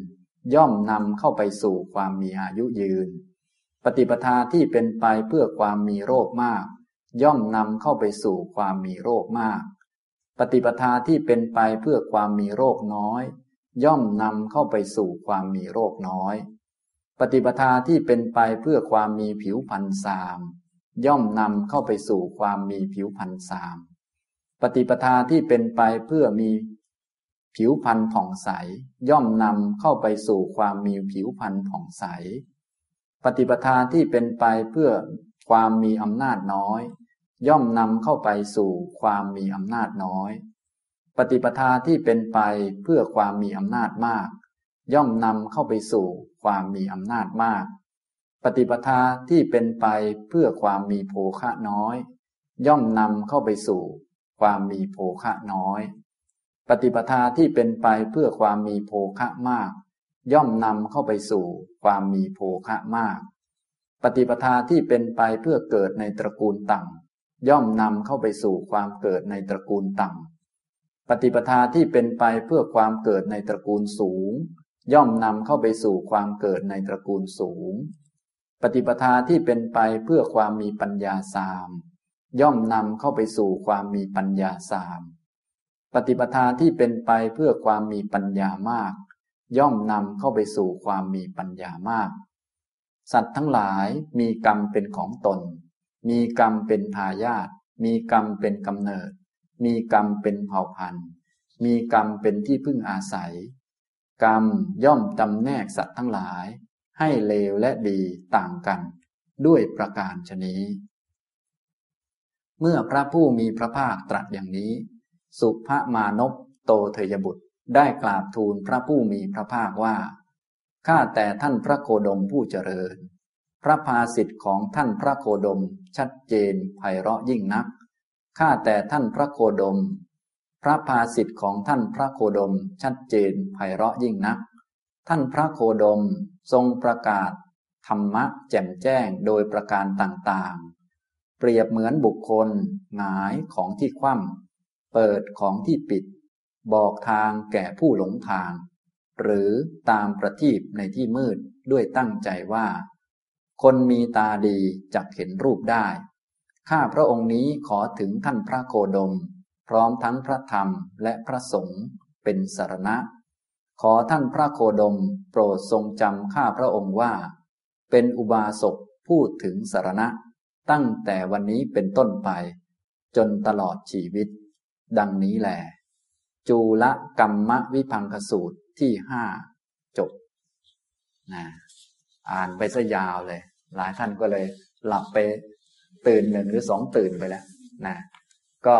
ย่อมนำเข้าไปสู่ความมีอายุยืน ปฏิปทาที่เป็นไปเพื่อความมีโรคมาก ย่อมนำเข้าไปสู่ความมีโรคมาก ปฏิปทาที่เป็นไปเพื่อความมีโรคน้อย ย่อมนำเข้าไปสู่ความมีโรคน้อย ปฏิปทาที่เป็นไปเพื่อความมีผิวพรรณสาม ย่อมนำเข้าไปสู่ความมีผิวพรรณสามปฏิปทาที่เป็นไปเพื่อมี ผิวพรรณผ่องใส ย่อมนำเข้าไปสู่ความมีผิวพรรณผ่องใส ปฏิปทาที่เป็นไปเพื่อความมีอำนาจน้อย ย่อมนำเข้าไปสู่ความมีอำนาจน้อย ปฏิปทาที่เป็นไปเพื่อความมีอำนาจมาก ย่อมนำเข้าไปสู่ความมีอำนาจมาก ปฏิปทาที่เป็นไปเพื่อความมีโภคะน้อย ย่อมนำเข้าไปสู่ความมีโภคะน้อย ปฏิปทาที่เป็นไปเพื่อความมีโภคะมาก ย่อมนำเข้าไปสู่ความมีโภคะมาก ปฏิปทาที่เป็นไปเพื่อเกิดในตระกูลต่ำย่อมนำเข้าไปสู่ความเกิดในตระกูลต่ำปฏิปทาที่เป็นไปเพื่อความเกิดในตระกูลสูง ย่อมนำเข้าไปสู่ความเกิดในตระกูลสูง ปฏิปทาที่เป็นไปเพื่อความมีปัญญาสาม ย่อมนำเข้าไปสู่ความมีปัญญาสาม ปฏิปทาที่เป็นไปเพื่อความมีปัญญามาก ย่อมนำเข้าไปสู่ความมีปัญญามาก สัตว์ทั้งหลายมีกรรมเป็นของตน มีกรรมเป็นทายาทมีกรรมเป็นกำเนิด มีกรรมเป็นเผ่าพันธุ์ มีกรรมเป็นที่พึ่งอาศัย กรรมย่อมจำแนกสัตว์ทั้งหลาย ให้เลวและดีต่างกัน ด้วยประการชนี้ เมื่อพระผู้มีพระภาคตรัสอย่างนี้ สุภมานพโตเทยบุตร ได้กราบทูลพระผู้มีพระภาคว่าข้าแต่ท่านพระโคดมผู้เจริญ พระภาสิทธิ์ของท่านพระโคดมชัดเจนไพเราะยิ่งนักข้าแต่ท่านพระโคดม พระภาสิทธิ์ของท่านพระโคดมชัดเจนไพเราะยิ่งนัก ท่านพระโคดมทรงประกาศ ธรรมะแจ่มแจ้งโดยประการต่างๆ เปรียบเหมือนบุคคลหงายของที่คว่ำ เปิดของที่ปิด บอกทางแก่ผู้หลงทาง หรือตามประทีปในที่มืดด้วยตั้งใจว่า คนมีตาดีจักเห็นรูปได้ ข้าพระองค์นี้ขอถึงท่านพระโคดม พร้อมทั้งพระธรรมและพระสงฆ์เป็นสารณะ ขอท่านพระโคดมโปรดทรงจำข้าพระองค์ว่า เป็นอุบาสกพูดถึงสารณะ ตั้งแต่วันนี้เป็นต้นไป จนตลอดชีวิต ดังนี้แหลจูละกรรมวิพังคสูตรที่ห้าจบนะอ่านไปซะยาวเลย หลายท่านก็เลยหลับไปตื่นหนึ่งหรือสองตื่นไปแล้วนะก็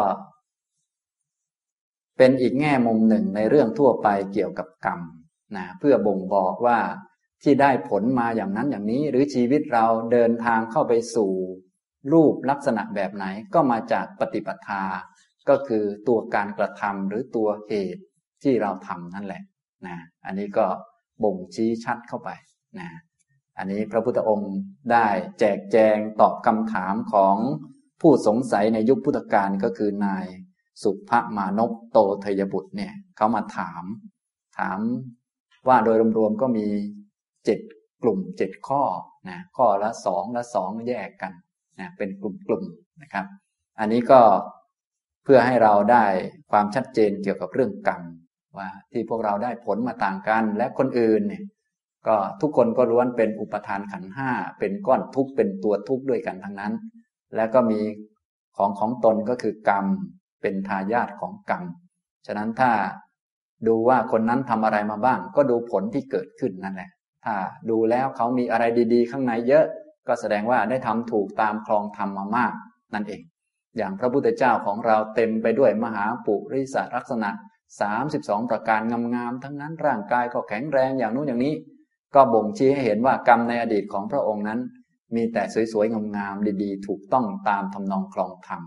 เป็นอีกแง่มุมหนึ่งในเรื่องทั่วไปเกี่ยวกับกรรมนะเพื่อบ่งบอกว่าที่ได้ผลมาอย่างนั้นอย่างนี้ หรือชีวิตเราเดินทางเข้าไปสู่ รูปลักษณะแบบไหนก็มาจากปฏิปทา ก็คือตัวการกระทำหรือตัวเหตุที่เราทำนั่นแหละนะอันนี้ก็บ่งชี้ชัดเข้าไปนะอันนี้พระพุทธองค์ได้แจกแจงตอบคำถามของผู้สงสัยในยุคพุทธกาลก็คือนายสุภมานพโตเทยบุตรเนี่ยเขามาถาม ถามว่าโดยรวมๆก็มีเจ็ดกลุ่มเจ็ดข้อนะข้อละสองละสองแยกกันนะเป็นกลุ่มๆนะครับ อันนี้ก็ เพื่อให้เราได้ความชัดเจนเกี่ยวกับเรื่องกรรมว่าที่พวกเราได้ผลมาต่างกัน และคนอื่นเนี่ยก็ทุกคนก็ล้วนเป็นอุปทานขันห้าเป็นก้อนทุกข์เป็นตัวทุกข์ด้วยกันทั้งนั้น แล้วก็มีของของตนก็คือกรรมเป็นทายาทของกรรม ฉะนั้นถ้าดูว่าคนนั้นทำอะไรมาบ้าง ก็ดูผลที่เกิดขึ้นนั่นแหละ ถ้าดูแล้วเขามีอะไรดี ๆ ข้างในเยอะ ก็แสดงว่าได้ทำถูกตามคลองธรรมมามากนั่นเอง อย่างพระพุทธเจ้าของเราเต็มไปด้วยมหาปุริสลักษณะ 32 ประการงามๆทั้งนั้นร่างกายก็แข็งแรงอย่างนู้นอย่างนี้ ก็บ่งชี้ให้เห็นว่ากรรมในอดีตของพระองค์นั้น มีแต่สวยๆงามๆดีๆ ถูกต้องตามทำนองคลองธรรม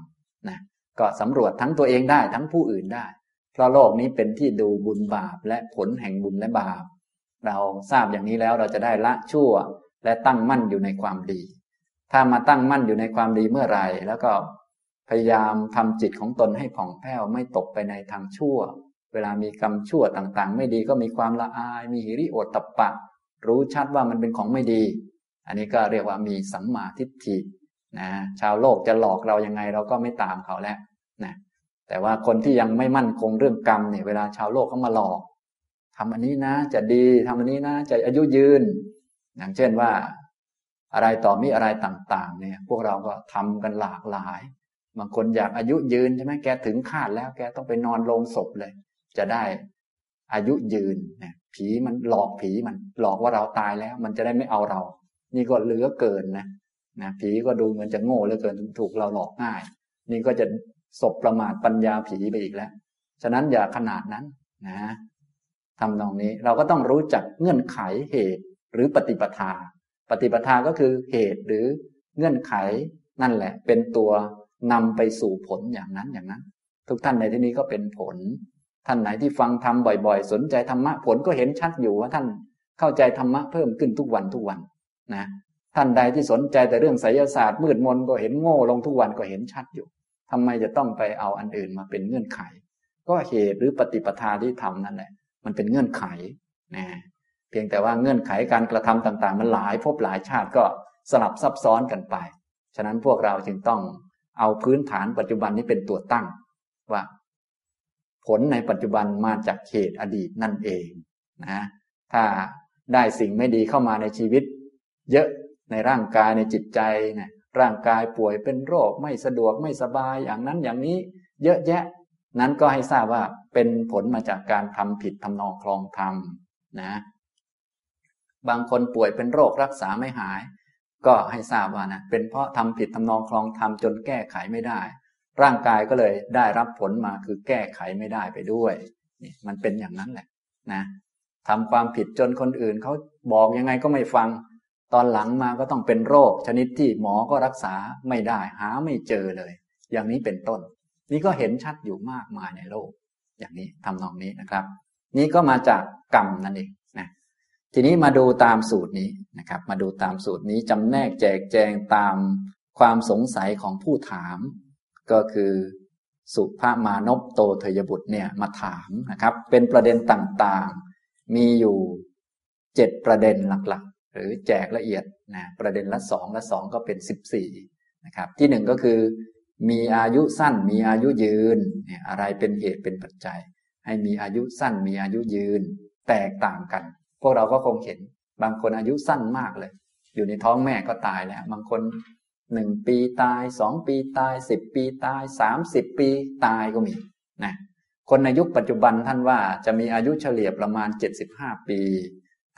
นะก็สำรวจทั้งตัวเองได้ทั้งผู้อื่นได้ เพราะโลกนี้เป็นที่ดูบุญบาปและผลแห่งบุญและบาป เราทราบอย่างนี้แล้วเราจะได้ละชั่วและตั้งมั่นอยู่ในความดี ถ้ามาตั้งมั่นอยู่ในความดีเมื่อไหร่ แล้วก็ พยายามทำจิตของตนให้ผ่องแผ้วไม่ตกไปในทางชั่ว เวลามีกรรมชั่วต่างๆ ไม่ดีก็มีความละอาย มีหิริโอตตปะ รู้ชัดว่ามันเป็นของไม่ดี อันนี้ก็เรียกว่ามีสัมมาทิฏฐินะชาวโลกจะหลอกเรายังไงเราก็ไม่ตามเขาแล้วนะแต่ว่าคนที่ยังไม่มั่นคงเรื่องกรรมเนี่ยเวลาชาวโลกเขามาหลอกทำอันนี้นะจะดีทำอันนี้นะจะอายุยืน อย่างเช่นว่า อะไรต่อมีอะไรต่าง ๆ เนี่ย พวกเราก็ทำกันหลากหลาย บางคนอยากอายุยืนใช่ไหมแกถึงคาดแล้วแกต้องไปนอนโรงศพเลย จะได้อายุยืนนี่ยผีมันหลอกผีมัน หลอกว่าเราตายแล้ว มันจะได้ไม่เอาเรา นี่ก็เหลือเกินนะนะผีก็ดูเหมือนจะโง่เหลือเกินถูกเราหลอกง่าย นี่ก็จะศพประมาทปัญญาผีไปอีกแล้ว ฉะนั้นอย่าขนาดนั้นนะทำตรงนี้เราก็ต้องรู้จักเงื่อนไขเหตุหรือปฏิปทา ปฏิปทาก็คือเหตุหรือเงื่อนไขนั่นแหละ เป็นตัว นำไปสู่ผลอย่างนั้นอย่างนั้น ทุกท่านในที่นี้ก็เป็นผล ท่านไหนที่ฟังธรรมบ่อย ๆ สนใจธรรมะผลก็เห็นชัดอยู่ว่าท่านเข้าใจธรรมะเพิ่มขึ้นทุกวันทุกวันนะท่านใดที่สนใจแต่เรื่องไสยศาสตร์มืดมนก็เห็นโง่ลงทุกวันก็เห็นชัดอยู่ทำไมจะต้องไปเอาอันอื่นมาเป็นเงื่อนไข ก็เหตุหรือปฏิปทาที่ทำนั่นแหละ มันเป็นเงื่อนไขนะเพียงแต่ว่าเงื่อนไขการกระทำต่าง ๆ มันหลายพบหลายชาติก็สลับซับซ้อนกันไป ฉะนั้นพวกเราจึงต้อง เอาพื้นฐานปัจจุบันนี้เป็นตัวตั้งว่า ผลในปัจจุบันมาจากเหตุอดีตนั่นเองนะถ้าได้สิ่งไม่ดีเข้ามาในชีวิต เยอะในร่างกายในจิตใจเนี่ยร่างกายป่วยเป็นโรคไม่สะดวกไม่สบายอย่างนั้นอย่างนี้ เยอะแยะ นั้นก็ให้ทราบว่าเป็นผลมาจากการทำผิดทำนองคลองธรรมนะ บางคนป่วยเป็นโรครักษาไม่หาย ก็ให้ทราบว่านะเป็นเพราะทำผิดทำนองคลองธรรมจนแก้ไขไม่ได้ ร่างกายก็เลยได้รับผลมาคือแก้ไขไม่ได้ไปด้วยนี่มันเป็นอย่างนั้นแหละนะทำความผิดจนคนอื่นเขาบอกยังไงก็ไม่ฟัง ตอนหลังมาก็ต้องเป็นโรค ชนิดที่หมอก็รักษาไม่ได้หาไม่เจอเลย อย่างนี้เป็นต้น นี่ก็เห็นชัดอยู่มากมายในโลก อย่างนี้ทำนองนี้นะครับ นี่ก็มาจากกรรมนั่นเอง ทีนี้มาดูตามสูตรนี้นะครับ มาดูตามสูตรนี้จำแนกแจกแจงตามความสงสัยของผู้ถาม ก็คือสุภามานพโตเทยบุตรเนี่ยมาถามนะครับ เป็นประเด็นต่างๆ มีอยู่เจ็ดประเด็นหลักๆ หรือแจกละเอียดนะประเด็นละสองละสองก็เป็นสิบสี่นะครับที่หนึ่งก็คือมีอายุสั้นมีอายุยืนเนี่ยอะไรเป็นเหตุเป็นปัจจัย ให้มีอายุสั้นมีอายุยืนแตกต่างกัน พวกเราก็คงเห็น บางคนอายุสั้นมากเลย อยู่ในท้องแม่ก็ตายแล้ว บางคนหนึ่งปีตายสองปีตายสิบปีตายสามสิบปีตายก็มีนะคนในยุคปัจจุบันท่านว่าจะมีอายุเฉลี่ยประมาณเจ็ดสิบห้าปี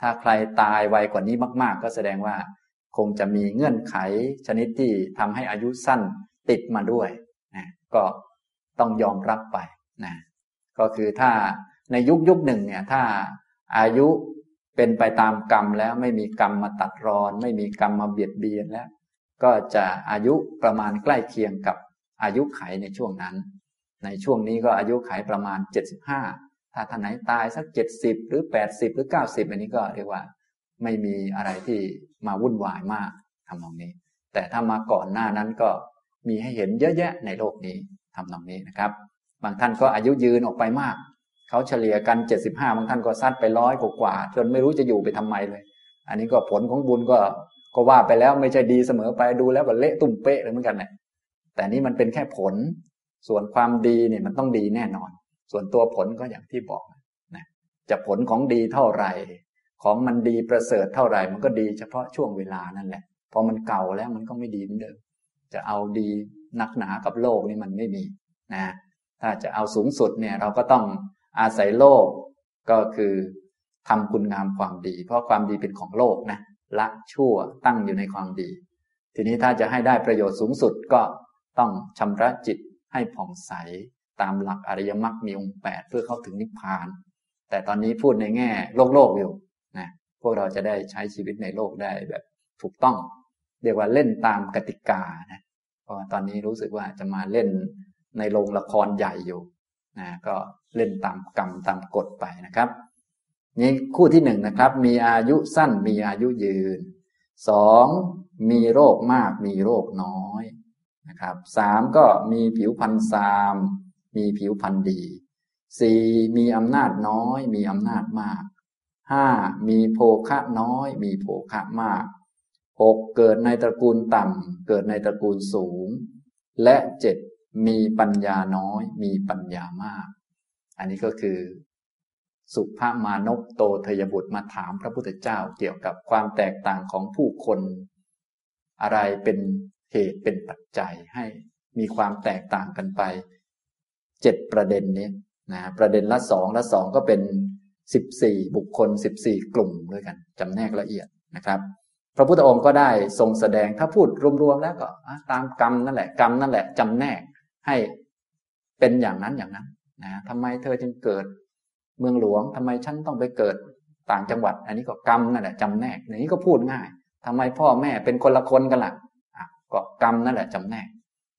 ถ้าใครตายไวกว่านี้มาก ๆ ก็แสดงว่า คงจะมีเงื่อนไขชนิดที่ทำให้อายุสั้นติดมาด้วยนะก็ต้องยอมรับไปนะก็คือถ้าในยุคยุคหนึ่งเนี่ยถ้าอายุ เป็นไปตามกรรมแล้วไม่มีกรรมมาตัดรอน ไม่มีกรรมมาเบียดเบียนแล้ว ก็จะอายุประมาณใกล้เคียงกับอายุไขในช่วงนั้น ในช่วงนี้ก็อายุไขประมาณ 75 ถ้าท่านไหนตายสักเจ็ดสิบหรือแปดสิบหรือเก้าสิบอันนี้ก็เรียกว่า ไม่มีอะไรที่มาวุ่นวายมากทำตรงนี้ แต่ถ้ามาก่อนหน้านั้นก็มีให้เห็นเยอะแยะในโลกนี้ทำตรงนี้นะครับ บางท่านก็อายุยืนออกไปมาก เขาเฉลี่ยกันเจ็ดสิบห้าบางท่านก็ซัดไปร้อยกว่าจนไม่รู้จะอยู่ไปทำไมเลย อันนี้ก็ผลของบุญก็ก็ว่าไปแล้วไม่ใช่ดีเสมอไปดูแล้วก็เละตุ่มเป๊ะเลยเหมือนกันแหละแต่นี่มันเป็นแค่ผล ส่วนความดีเนี่ยมันต้องดีแน่นอน ส่วนตัวผลก็อย่างที่บอกนะจะผลของดีเท่าไหร่ ของมันดีประเสริฐเท่าไหร่ มันก็ดีเฉพาะช่วงเวลานั่นแหละ พอมันเก่าแล้วมันก็ไม่ดีเหมือนเดิม จะเอาดีนักหนากับโลกนี่มันไม่มีนะ ถ้าจะเอาสูงสุดเนี่ยเราก็ต้อง อาศัยโลกก็คือทำคุณงามความดี เพราะความดีเป็นของโลกนะละชั่วตั้งอยู่ในความดี ทีนี้ถ้าจะให้ได้ประโยชน์สูงสุดก็ต้องชำระจิตให้ผ่องใสตามหลักอริยมรรคมีองค์แปดเพื่อเข้าถึงนิพพาน แต่ตอนนี้พูดในแง่โลกโลกอยู่นะพวกเราจะได้ใช้ชีวิตในโลกได้แบบถูกต้อง เรียกว่าเล่นตามกติกานะเพราะตอนนี้รู้สึกว่าจะมาเล่นในโรงละครใหญ่อยู่ นะก็เล่นตามกรรมตามกฎไปนะครับนี่คู่ที่หนึ่งนะครับ มีอายุสั้นมีอายุยืนสองมีโรคมากมีโรคน้อยนะครับสามก็มีผิวพรรณซาม มีผิวพรรณดีสี่มีอำนาจน้อย มีอำนาจมากห้ามีโภคะน้อย มีโภคะมากหกเกิดในตระกูลต่ำเกิดในตระกูลสูง และเจ็ด มีปัญญาน้อย มีปัญญามาก อันนี้ก็คือ สุภามานพโตเทยบุตรมาถามพระพุทธเจ้าเกี่ยวกับความแตกต่างของผู้คน อะไรเป็นเหตุเป็นปัจจัยให้มีความแตกต่างกันไปเจ็ดประเด็นนี้นะประเด็นละสองละสองก็เป็นสิบสี่บุคคลสิบสี่กลุ่มด้วยกันจำแนกละเอียดนะครับพระพุทธองค์ก็ได้ทรงแสดงถ้าพูดรวมๆแล้วก็ตามกรรมนั่นแหละกรรมนั่นแหละจำแนก ให้เป็นอย่างนั้นอย่างนั้นนะทำไมเธอจึงเกิด เมืองหลวงทำไมฉันต้องไปเกิดต่างจังหวัด อันนี้ก็กรรมนั่นแหละจำแนกอย่างนี้ก็พูดง่ายทำไมพ่อแม่เป็นคนละคนกันล่ะก็กรรมนั่นแหละจำแนก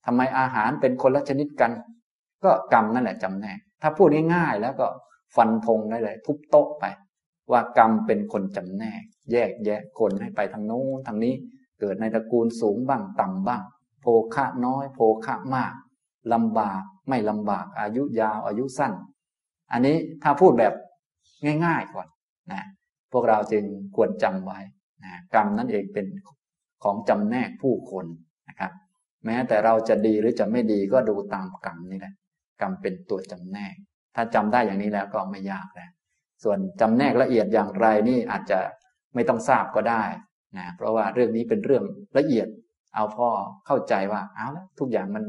ทำไมอาหารเป็นคนละชนิดกัน ก็กรรมนั่นแหละจำแนก ถ้าพูดง่ายๆแล้วก็ฟันธงได้เลย ทุบโต๊ะไป ว่ากรรมเป็นคนจำแนก แยกแยะคนให้ไปทางโน้นทางนี้ เกิดในตระกูลสูงบ้างต่ำบ้าง โภคะน้อย โภคะมาก ลำบากไม่ลำบาก อายุยาวอายุสั้น อันนี้ถ้าพูดแบบง่าย ๆก่อนนะพวกเราจึงควรจำไว้นะกรรมนั่นเองเป็นของจำแนกผู้คนนะครับ แม้แต่เราจะดีหรือจะไม่ดีก็ดูตามกรรมนี่แหละกรรมเป็นตัวจำแนก ถ้าจำได้อย่างนี้แล้วก็ไม่ยากแล้วส่วนจำแนกละเอียดอย่างไรนี่อาจจะไม่ต้องทราบก็ได้นะเพราะว่าเรื่องนี้เป็นเรื่องละเอียด เอาพ่อเข้าใจว่าเอาละทุกอย่างมัน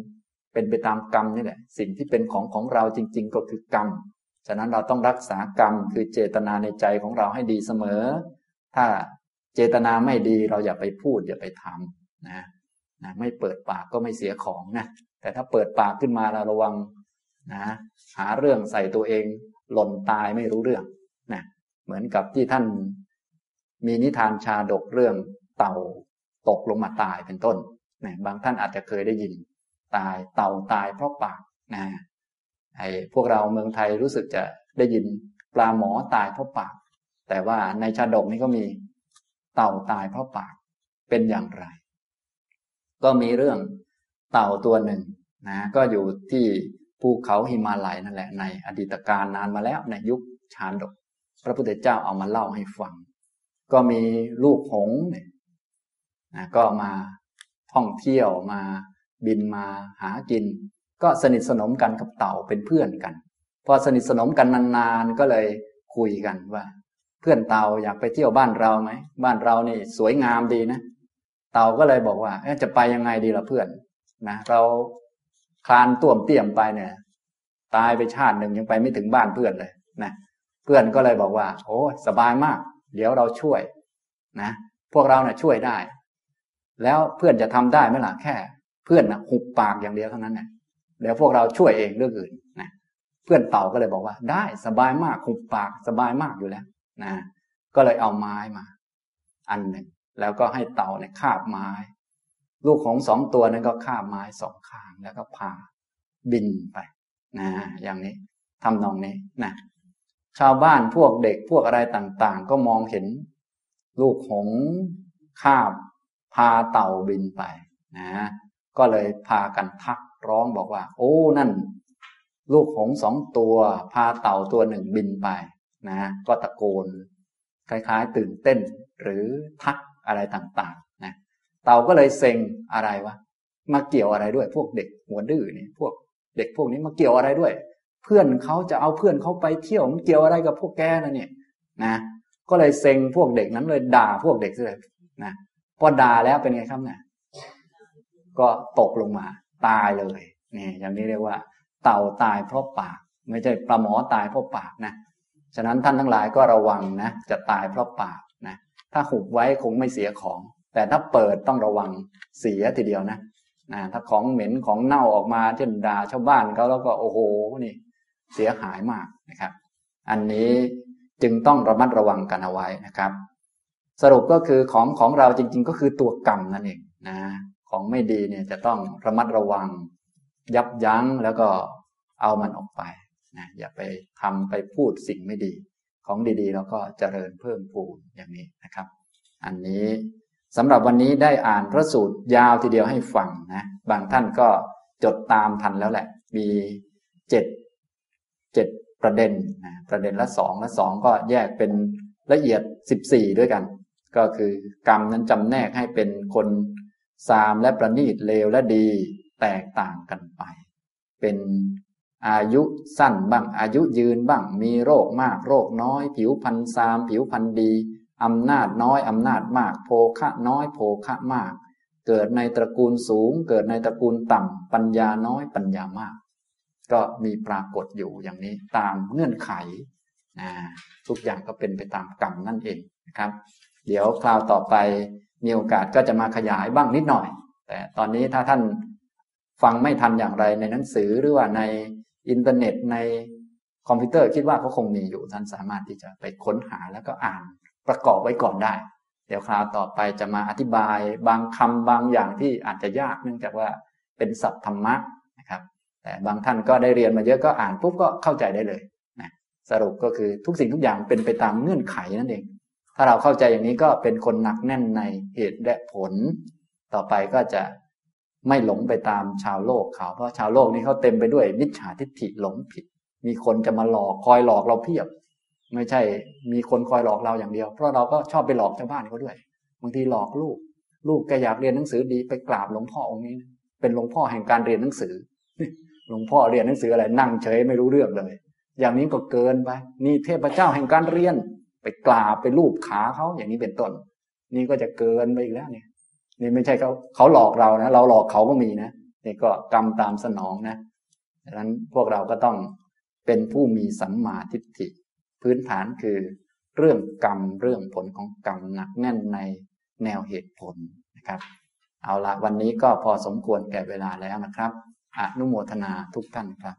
เป็นไปตามกรรมนี่แหละ สิ่งที่เป็นของของเราจริง ๆ ก็คือกรรม ฉะนั้นเราต้องรักษากรรมคือเจตนาในใจของเราให้ดีเสมอ ถ้าเจตนาไม่ดีเราอย่าไปพูดอย่าไปทำนะนะไม่เปิดปากก็ไม่เสียของนะ แต่ถ้าเปิดปากขึ้นมาเราระวังนะหาเรื่องใส่ตัวเองหล่นตายไม่รู้เรื่องนะเหมือนกับที่ท่าน มีนิทานชาดกเรื่องเต่าตกลงมาตายเป็นต้นนะบางท่านอาจจะเคยได้ยิน ตาย เต่าตายเพราะปากนะไอ้พวกเราเมืองไทยรู้สึกจะได้ยินปลาหมอตายเพราะปาก แต่ว่าในชาดกนี้ก็มีเต่าตายเพราะปากเป็นอย่างไร ก็มีเรื่องเต่าตัวหนึ่งนะก็อยู่ที่ภูเขาหิมาลัยนั่นแหละในอดีตการนานมาแล้วในยุคชาดก พระพุทธเจ้าเอามาเล่าให้ฟัง ก็มีลูกหงเนี่ยนะก็มาท่องเที่ยวมา บินมาหากิน ก็สนิทสนมกันกับเต่าเป็นเพื่อนกัน พอสนิทสนมกันนานๆก็เลยคุยกันว่า เพื่อนเต่าอยากไปเที่ยวบ้านเราไหมบ้านเรานี่สวยงามดีนะ เต่าก็เลยบอกว่าจะไปยังไงดีล่ะเพื่อนนะเราคลานต่วมเตี่ยมไปเนี่ย ตายไปชาติหนึ่งยังไปไม่ถึงบ้านเพื่อนเลยนะเพื่อนก็เลยบอกว่า โอ้สบายมาก เดี๋ยวเราช่วยนะ พวกเราเนะ่ยช่วยได้ แล้วเพื่อนจะทำได้ไหมล่ะแค่ เพื่อนนะหุบปากอย่างเดียวเท่านั้นนะเดี๋ยวพวกเราช่วยเองเรื่องอื่นนะเพื่อนเต่าก็เลยบอกว่า ได้สบายมากหุบปากสบายมากอยู่แล้วนะก็เลยเอาไม้มา อันหนึ่งแล้วก็ให้เต่าเนี่ยคาบไม้ ลูกของสองตัวนั้นก็คาบไม้สองข้างแล้วก็พาบินไปนะอย่างนี้ทำนองนี้นะชาวบ้านพวกเด็กพวกอะไรต่าง ๆ ก็มองเห็น ลูกหงคาบพาเต่าบินไปนะ ก็เลยพากันทักร้องบอกว่า โอ้นั่น ลูกหงสองตัว พาเต่าตัวหนึ่งบินไปนะก็ตะโกน คล้ายๆ ตื่นเต้น หรือทักอะไรต่างๆนะเต่าก็เลยเซ็งอะไรวะมาเกี่ยวอะไรด้วย พวกเด็กหัวดื้อนี่พวกเด็กพวกนี้มาเกี่ยวอะไรด้วย เพื่อนเขาจะเอาเพื่อนเขาไปเที่ยวมันเกี่ยวอะไรกับพวกแกนะเนี่ยนะก็เลยเซ็งพวกเด็กนั้นเลยด่าพวกเด็กเลยนะพอด่าแล้วเป็นไงครับเนี่ย ก็ตกลงมา ตายเลยนี่อย่างนี้เรียกว่า เต่าตายเพราะปาก ไม่ใช่ปลาหมอตายเพราะปากนะฉะนั้นท่านทั้งหลายก็ระวังนะ จะตายเพราะปากนะถ้าหุบไว้คงไม่เสียของ แต่ถ้าเปิดต้องระวังเสียทีเดียวนะนะถ้าของเหม็นของเน่าออกมาเช่นด่าชาวบ้านเขาแล้วก็โอ้โหนี่ เสียหายมากนะครับ อันนี้จึงต้องระมัดระวังกันเอาไว้นะครับ สรุปก็คือของของเราจริง ๆ ก็คือตัวกรรมนั่นเองนะ ของไม่ดีเนี่ยจะต้องระมัดระวัง ยับยั้งแล้วก็เอามันออกไปนะอย่าไปทำไปพูดสิ่งไม่ดี ของดีๆ แล้วก็เจริญเพิ่มพูนอย่างนี้นะครับ อันนี้สำหรับวันนี้ได้อ่านพระสูตรยาวทีเดียวให้ฟังนะบางท่านก็จดตามทันแล้วแหละ มีเจ็ดเจ็ดประเด็นนะประเด็นละสองละสองก็แยกเป็นละเอียดสิบสี่ด้วยกัน ก็คือกรรมนั้นจำแนกให้เป็นคน สามและประณีตเลวและดีแตกต่างกันไป เป็นอายุสั้นบ้าง อายุยืนบ้าง มีโรคมากโรคน้อย ผิวพันธ์ซาม ผิวพันดีอำนาจน้อยอำนาจมาก โภคะน้อยโภคะมาก เกิดในตระกูลสูง เกิดในตระกูลต่ำปัญญาน้อยปัญญามาก ก็มีปรากฏอยู่อย่างนี้ตามเงื่อนไขนะทุกอย่างก็เป็นไปตามกรรมนั่นเองนะครับ เดี๋ยวคราวต่อไปมีโอกาสก็จะมาขยายบ้างนิดหน่อย แต่ตอนนี้ถ้าท่านฟังไม่ทันอย่างไรในหนังสือหรือว่าในอินเทอร์เน็ตในคอมพิวเตอร์คิดว่าเขาคงมีอยู่ท่านสามารถที่จะไปค้นหาแล้วก็อ่านประกอบไว้ก่อนได้ เดี๋ยวคราวต่อไปจะมาอธิบายบางคำบางอย่างที่อาจจะยากเนื่องจากว่าเป็นศัพท์ธรรมะนะครับ แต่บางท่านก็ได้เรียนมาเยอะก็อ่านปุ๊บก็เข้าใจได้เลยนะสรุปก็คือทุกสิ่งทุกอย่างเป็นไปตามเงื่อนไขนั่นเอง ถ้าเราเข้าใจอย่างนี้ก็เป็นคนหนักแน่นในเหตุและผล ต่อไปก็จะไม่หลงไปตามชาวโลกเขา เพราะชาวโลกนี้เขาเต็มไปด้วยมิจฉาทิฏฐิหลงผิด มีคนจะมาหลอกคอยหลอกเราเพียบ ไม่ใช่มีคนคอยหลอกเราอย่างเดียว เพราะเราก็ชอบไปหลอกชาวบ้านเขาด้วย บางทีหลอกลูก ลูกแกอยากเรียนหนังสือดีไปกราบหลวงพ่อองค์นี้ เป็นหลวงพ่อแห่งการเรียนหนังสือ หลวงพ่อเรียนหนังสืออะไรนั่งเฉยไม่รู้เรื่องเลย อย่างนี้ก็เกินไป นี่เทพเจ้าแห่งการเรียน ไปกราบไปลูบขาเขาอย่างนี้เป็นต้น นี่ก็จะเกินไปอีกแล้วเนี่ยนี่ไม่ใช่เขาเขาหลอกเรานะเราหลอกเขาก็มีนะนี่ก็กรรมตามสนองนะดังนั้นพวกเราก็ต้องเป็นผู้มีสัมมาทิฏฐิ พื้นฐานคือเรื่องกรรมเรื่องผลของกรรมหนักแน่นในแนวเหตุผลนะครับ เอาละวันนี้ก็พอสมควรแก่เวลาแล้วนะครับอนุโมทนาทุกท่านครับ